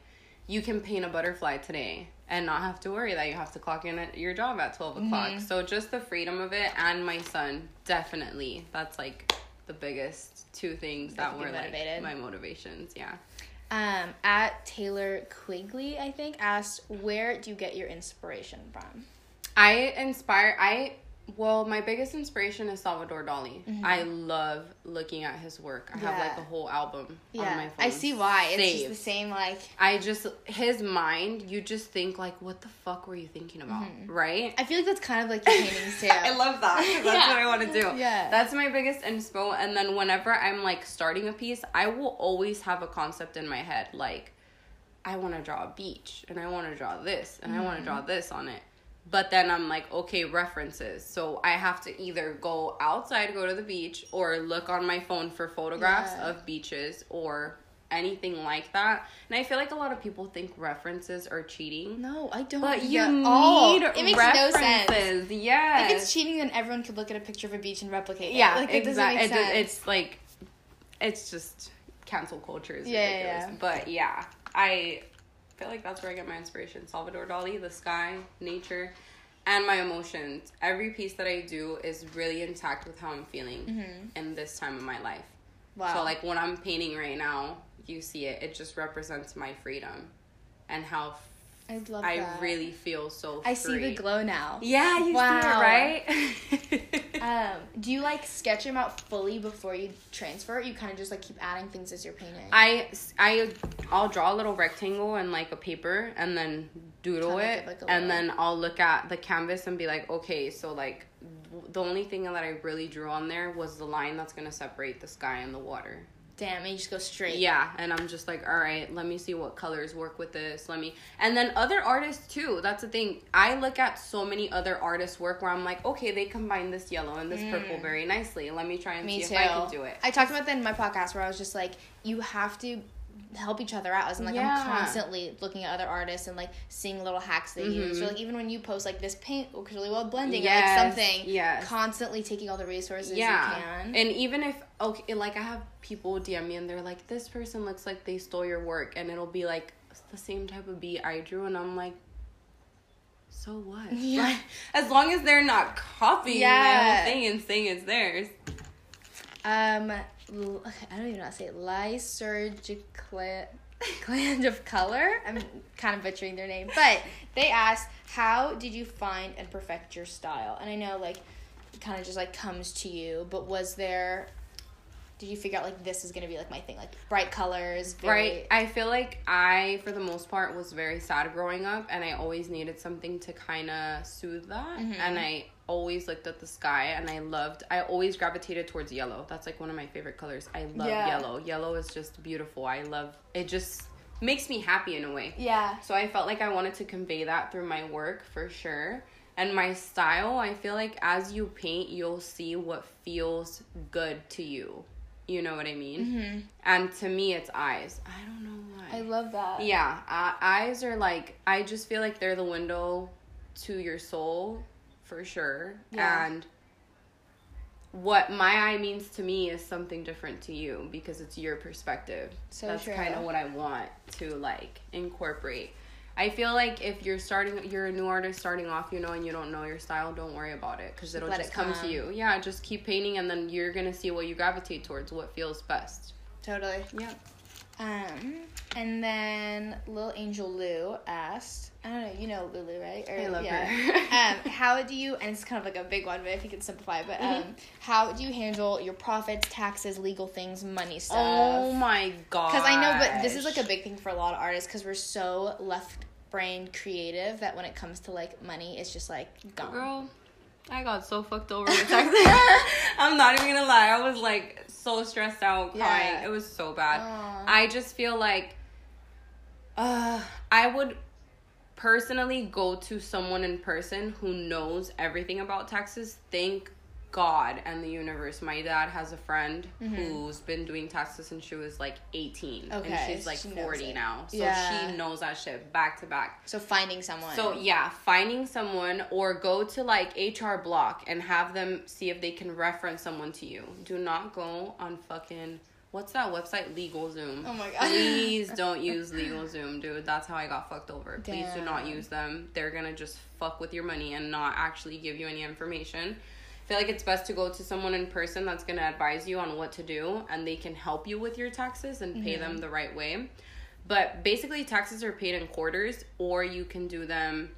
S2: you can paint a butterfly today and not have to worry that you have to clock in at your job at 12 o'clock.
S1: Mm-hmm.
S2: So just the freedom of it and my son, definitely. That's like the biggest two things
S1: That
S2: that,
S1: keep you
S2: were like my motivations. Yeah.
S1: Um, at Taylor Quigley, I think, asked, where do you get your inspiration from?
S2: I inspire I well, my biggest inspiration is Salvador Dali. I love looking at his work. I have
S1: Mm-hmm.
S2: Like a whole album on
S1: Yeah,
S2: my phone.
S1: I see why. It's just the same, like,
S2: I just his mind, you just think like what the fuck were you thinking about? Right?
S1: I feel like that's kind of like your paintings [laughs] too.
S2: I love that. That's
S1: Yeah.
S2: what I want to do.
S1: Yeah.
S2: That's my biggest inspo. And then whenever I'm like starting a piece, I will always have a concept in my head. Like, I want to draw a beach and I want to draw this and I
S1: Mm-hmm.
S2: want to draw this on it. But then I'm like, okay, references. So I have to either go outside, go to the beach, or look on my phone for photographs
S1: Yeah.
S2: of beaches or anything like that. And I feel like a lot of people think references are cheating.
S1: No, I don't.
S2: But you need
S1: all. It makes
S2: references.
S1: no sense.
S2: Yes.
S1: If it's cheating, then everyone could look at a picture of a beach and replicate it.
S2: yeah,
S1: like, it
S2: exactly.
S1: make sense.
S2: it's like, it's just cancel culture is
S1: Yeah, yeah, yeah.
S2: But yeah, I feel like that's where I get my inspiration. Salvador Dali, the sky, nature, and my emotions. Every piece that I do is really intact with how I'm feeling in this time of my life.
S1: Mm-hmm. wow.
S2: So like when I'm painting right now, you see it. It just represents my freedom and how
S1: I love
S2: I
S1: that.
S2: really feel so.
S1: I see the glow now.
S2: Yeah, you
S1: Wow.
S2: see it, right? [laughs] [laughs]
S1: Um, do you like sketch them out fully before you transfer? Or you kind of just like keep adding things as you're painting.
S2: I, I, I'll draw a little rectangle and like a paper and then doodle
S1: Kinda
S2: it.
S1: like,
S2: and then I'll look at the canvas and be like, okay, so like the only thing that I really drew on there was the line that's going to separate the sky and the water.
S1: Damn, and you just go straight.
S2: Yeah, and I'm just like, all right, let me see what colors work with this. Let me, and then other artists too. That's the thing. I look at so many other artists' work where I'm like, okay, they combine this yellow and this purple very nicely. Let me try and
S1: Mm. Me
S2: see
S1: too.
S2: if I can do it.
S1: I talked about that in my podcast where I was just like, you have to help each other out. As in, like, I'm constantly looking at other artists and like seeing little hacks they use. Or like even when you post like this paint works really well blending or like something,
S2: yeah
S1: constantly taking all the resources
S2: yeah
S1: you can.
S2: and even if okay like i have people dm me and they're like this person looks like they stole your work and it'll be like the same type of beat i drew and i'm like so what [laughs]
S1: Yeah.
S2: Like, [laughs] as long as they're not copying my whole thing and saying it's theirs
S1: Um, I don't even know how to say it. Lysergic [laughs] gland of color. I'm kind of butchering their name, but they asked, "How did you find and perfect your style?" And I know, like, it kind of just like comes to you, but was there did you figure out like this is gonna be like my thing, like bright colors, very,
S2: Right. I feel like I, for the most part, was very sad growing up, and I always needed something to kind of soothe that.
S1: Mm-hmm.
S2: And I always looked at the sky, and I loved. I always gravitated towards yellow. That's like one of my favorite colors. I love
S1: Yeah.
S2: yellow. Yellow is just beautiful. I love it. Just makes me happy in a way.
S1: Yeah.
S2: So I felt like I wanted to convey that through my work for sure. And my style, I feel like as you paint, you'll see what feels good to you. You know what I mean?
S1: Mm-hmm.
S2: And to me, it's eyes. I don't know why.
S1: I love that.
S2: yeah, uh, eyes are like, I just feel like they're the window to your soul for sure.
S1: Yeah.
S2: And what my eye means to me is something different to you because it's your perspective.
S1: So
S2: That's kind of what I want to like incorporate. I feel like if you're starting, you're a new artist starting off, you know, and you don't know your style, don't worry about it because it'll
S1: let
S2: just
S1: it
S2: come.
S1: come.
S2: to you. Yeah, just keep painting, and then you're gonna see what you gravitate towards, what feels best.
S1: Totally.
S2: Yeah.
S1: Um, and then Little Angel Lou asked, I don't know, you know Lulu, right? Or,
S2: I love
S1: yeah.
S2: her. [laughs]
S1: um, [laughs] how do you, and it's kind of like a big one, but if you could simplify, but um,
S2: Mm-hmm.
S1: how do you handle your profits, taxes, legal things, money stuff?
S2: Oh my god.
S1: Because I know, but this is like a big thing for a lot of artists because we're so left brain creative that when it comes to like money, it's just like gone.
S2: Girl, I got so fucked over with [laughs] taxes. [laughs] I'm not even gonna lie. I was like so stressed out, crying.
S1: Yeah.
S2: It was so bad.
S1: Aw.
S2: I just feel like uh, I would personally go to someone in person who knows everything about taxes. Thank God and the universe. My dad has a friend who's been doing taxes since she was like 18.
S1: Mm-hmm. Okay,
S2: And she's like
S1: she
S2: 40 now. So
S1: Yeah.
S2: she knows that shit back to back.
S1: So finding someone.
S2: So yeah, finding someone or go to like H&R Block and have them see if they can reference someone to you. Do not go on fucking what's that website LegalZoom.
S1: Oh my God.
S2: Please [laughs] don't use LegalZoom, dude. That's how I got fucked over. Please do not use them. They're gonna just fuck with your money and not actually give you any information. Feel like it's best to go to someone in person that's gonna advise you on what to do and they can help you with your taxes and pay
S1: Mm-hmm.
S2: them the right way. But basically, taxes are paid in quarters, or you can do them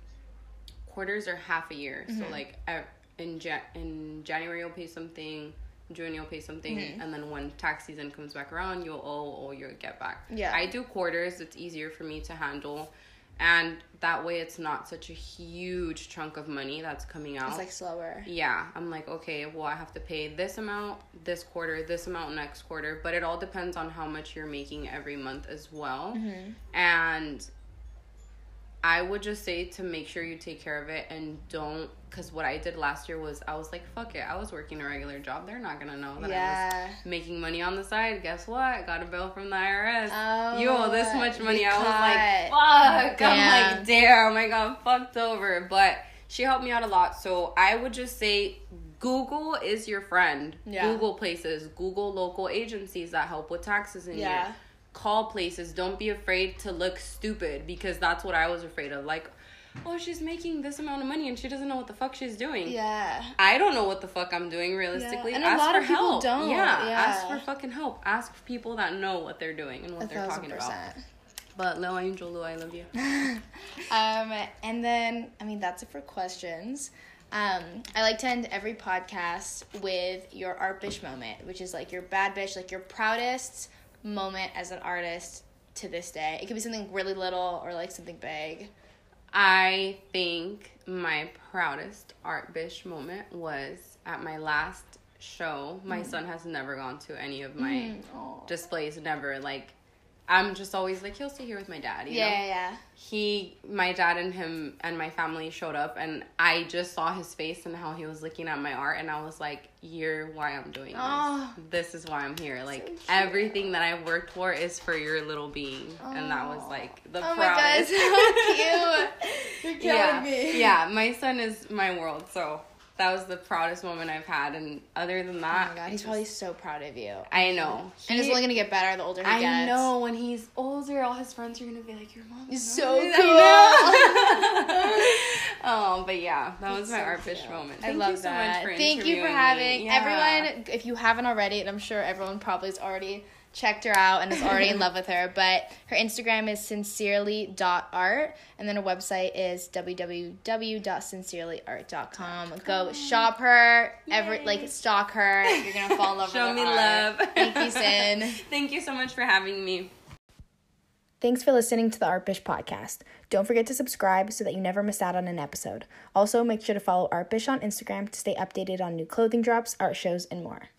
S2: quarters or half a year. So
S1: Mm-hmm.
S2: like uh, in ja- in January you'll pay something, June you'll pay something,
S1: Mm-hmm.
S2: and then when tax season comes back around, you'll owe or you'll get back.
S1: Yeah.
S2: I do quarters. It's easier for me to handle, and that way it's not such a huge chunk of money that's coming out.
S1: it's like slower.
S2: Yeah, I'm like, okay, well, I have to pay this amount this quarter, this amount next quarter, but it all depends on how much you're making every month as well. Mm-hmm. And I would just say to make sure you take care of it and don't, because what I did last year was I was like, fuck it, I was working a regular job. They're not gonna know that I was making money on the side. Guess what? I got a bill from the IRS.
S1: Oh,
S2: you owe oh, this much money. I was like, fuck. I'm
S1: Damn.
S2: like, damn, I got fucked over. But she helped me out a lot. So I would just say Google is your friend.
S1: Yeah.
S2: Google places, Google local agencies that help with taxes in
S1: Yeah.
S2: Call places. Don't be afraid to look stupid because that's what I was afraid of. Like, oh, she's making this amount of money and she doesn't know what the fuck she's doing.
S1: Yeah.
S2: I don't know what the fuck I'm doing realistically.
S1: Yeah, and a
S2: ask
S1: lot
S2: for
S1: of people
S2: help.
S1: don't,
S2: Yeah,
S1: yeah.
S2: ask for fucking help. Ask people that know what they're doing and what
S1: A
S2: they're talking about. But Lil Angel Lou, I love you. [laughs]
S1: Um, and then, I mean, that's it for questions. Um, I like to end every podcast with your Artbish moment, which is like your bad bitch, like your proudest moment as an artist to this day. It could be something really little or like something big.
S2: I think my proudest art bish moment was at my last show. My mm. son has never gone to any of my mm,
S1: Aw.
S2: displays, never. Like, I'm just always like, he'll stay here with my dad, you
S1: Yeah,
S2: know?
S1: yeah, yeah.
S2: he my dad and him and my family showed up and i just saw his face and how he was looking at my art and i was like you're why i'm doing this
S1: oh.
S2: this is why i'm here like
S1: cute.
S2: everything that i've worked for is for your little being and that was like the
S1: Oh my god,
S2: proudest
S1: so cute. [laughs] You're killing
S2: yeah
S1: me.
S2: yeah my son is my world so that was the proudest moment i've had and other than
S1: Oh
S2: that
S1: my god, he's probably so proud of you.
S2: i know
S1: And it's only gonna get better the older he
S2: I
S1: gets.
S2: I know when he's older, all his friends are gonna be like, "Your mom
S1: He's
S2: is
S1: so [laughs]
S2: cool." oh, [laughs] but yeah, that was my
S1: so Artbish
S2: moment.
S1: I love
S2: you so
S1: that.
S2: much for
S1: Thank you for having.
S2: Yeah.
S1: everyone. If you haven't already, and I'm sure everyone probably has already checked her out and is already in [laughs] love with her. But her Instagram is sincerely.art and then her website is www.sincerelyart.com. Go shop her, every like stalk her. You're gonna fall in love
S2: Show
S1: with
S2: me
S1: her art.
S2: love.
S1: Thank you, Sin. [laughs]
S2: Thank you so much for having me.
S1: Thanks for listening to the Artbish podcast. Don't forget to subscribe so that you never miss out on an episode. Also, make sure to follow Artbish on Instagram to stay updated on new clothing drops, art shows, and more.